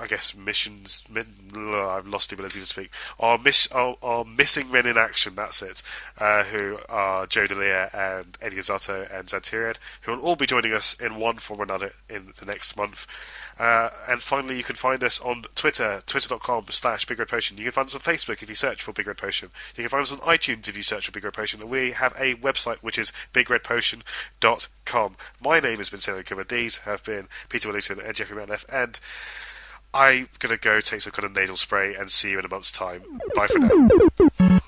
I guess missions. I've lost the ability to speak. Our, miss, our, missing men in action. That's it. Uh, who are Joe Delia and Eddie Gazzato and Zantiriad, who will all be joining us in one form or another in the next month. Uh, and finally, you can find us on Twitter, twitter.com slash Big Red Potion. You can find us on Facebook if you search for Big Red Potion. You can find us on iTunes if you search for Big Red Potion. And we have a website which is bigredpotion.com. My name has been Sinan Kubba. These have been Peter Willington and Jeffrey Matulef. And I'm gonna go take some kind of nasal spray and see you in a month's time. Bye for now.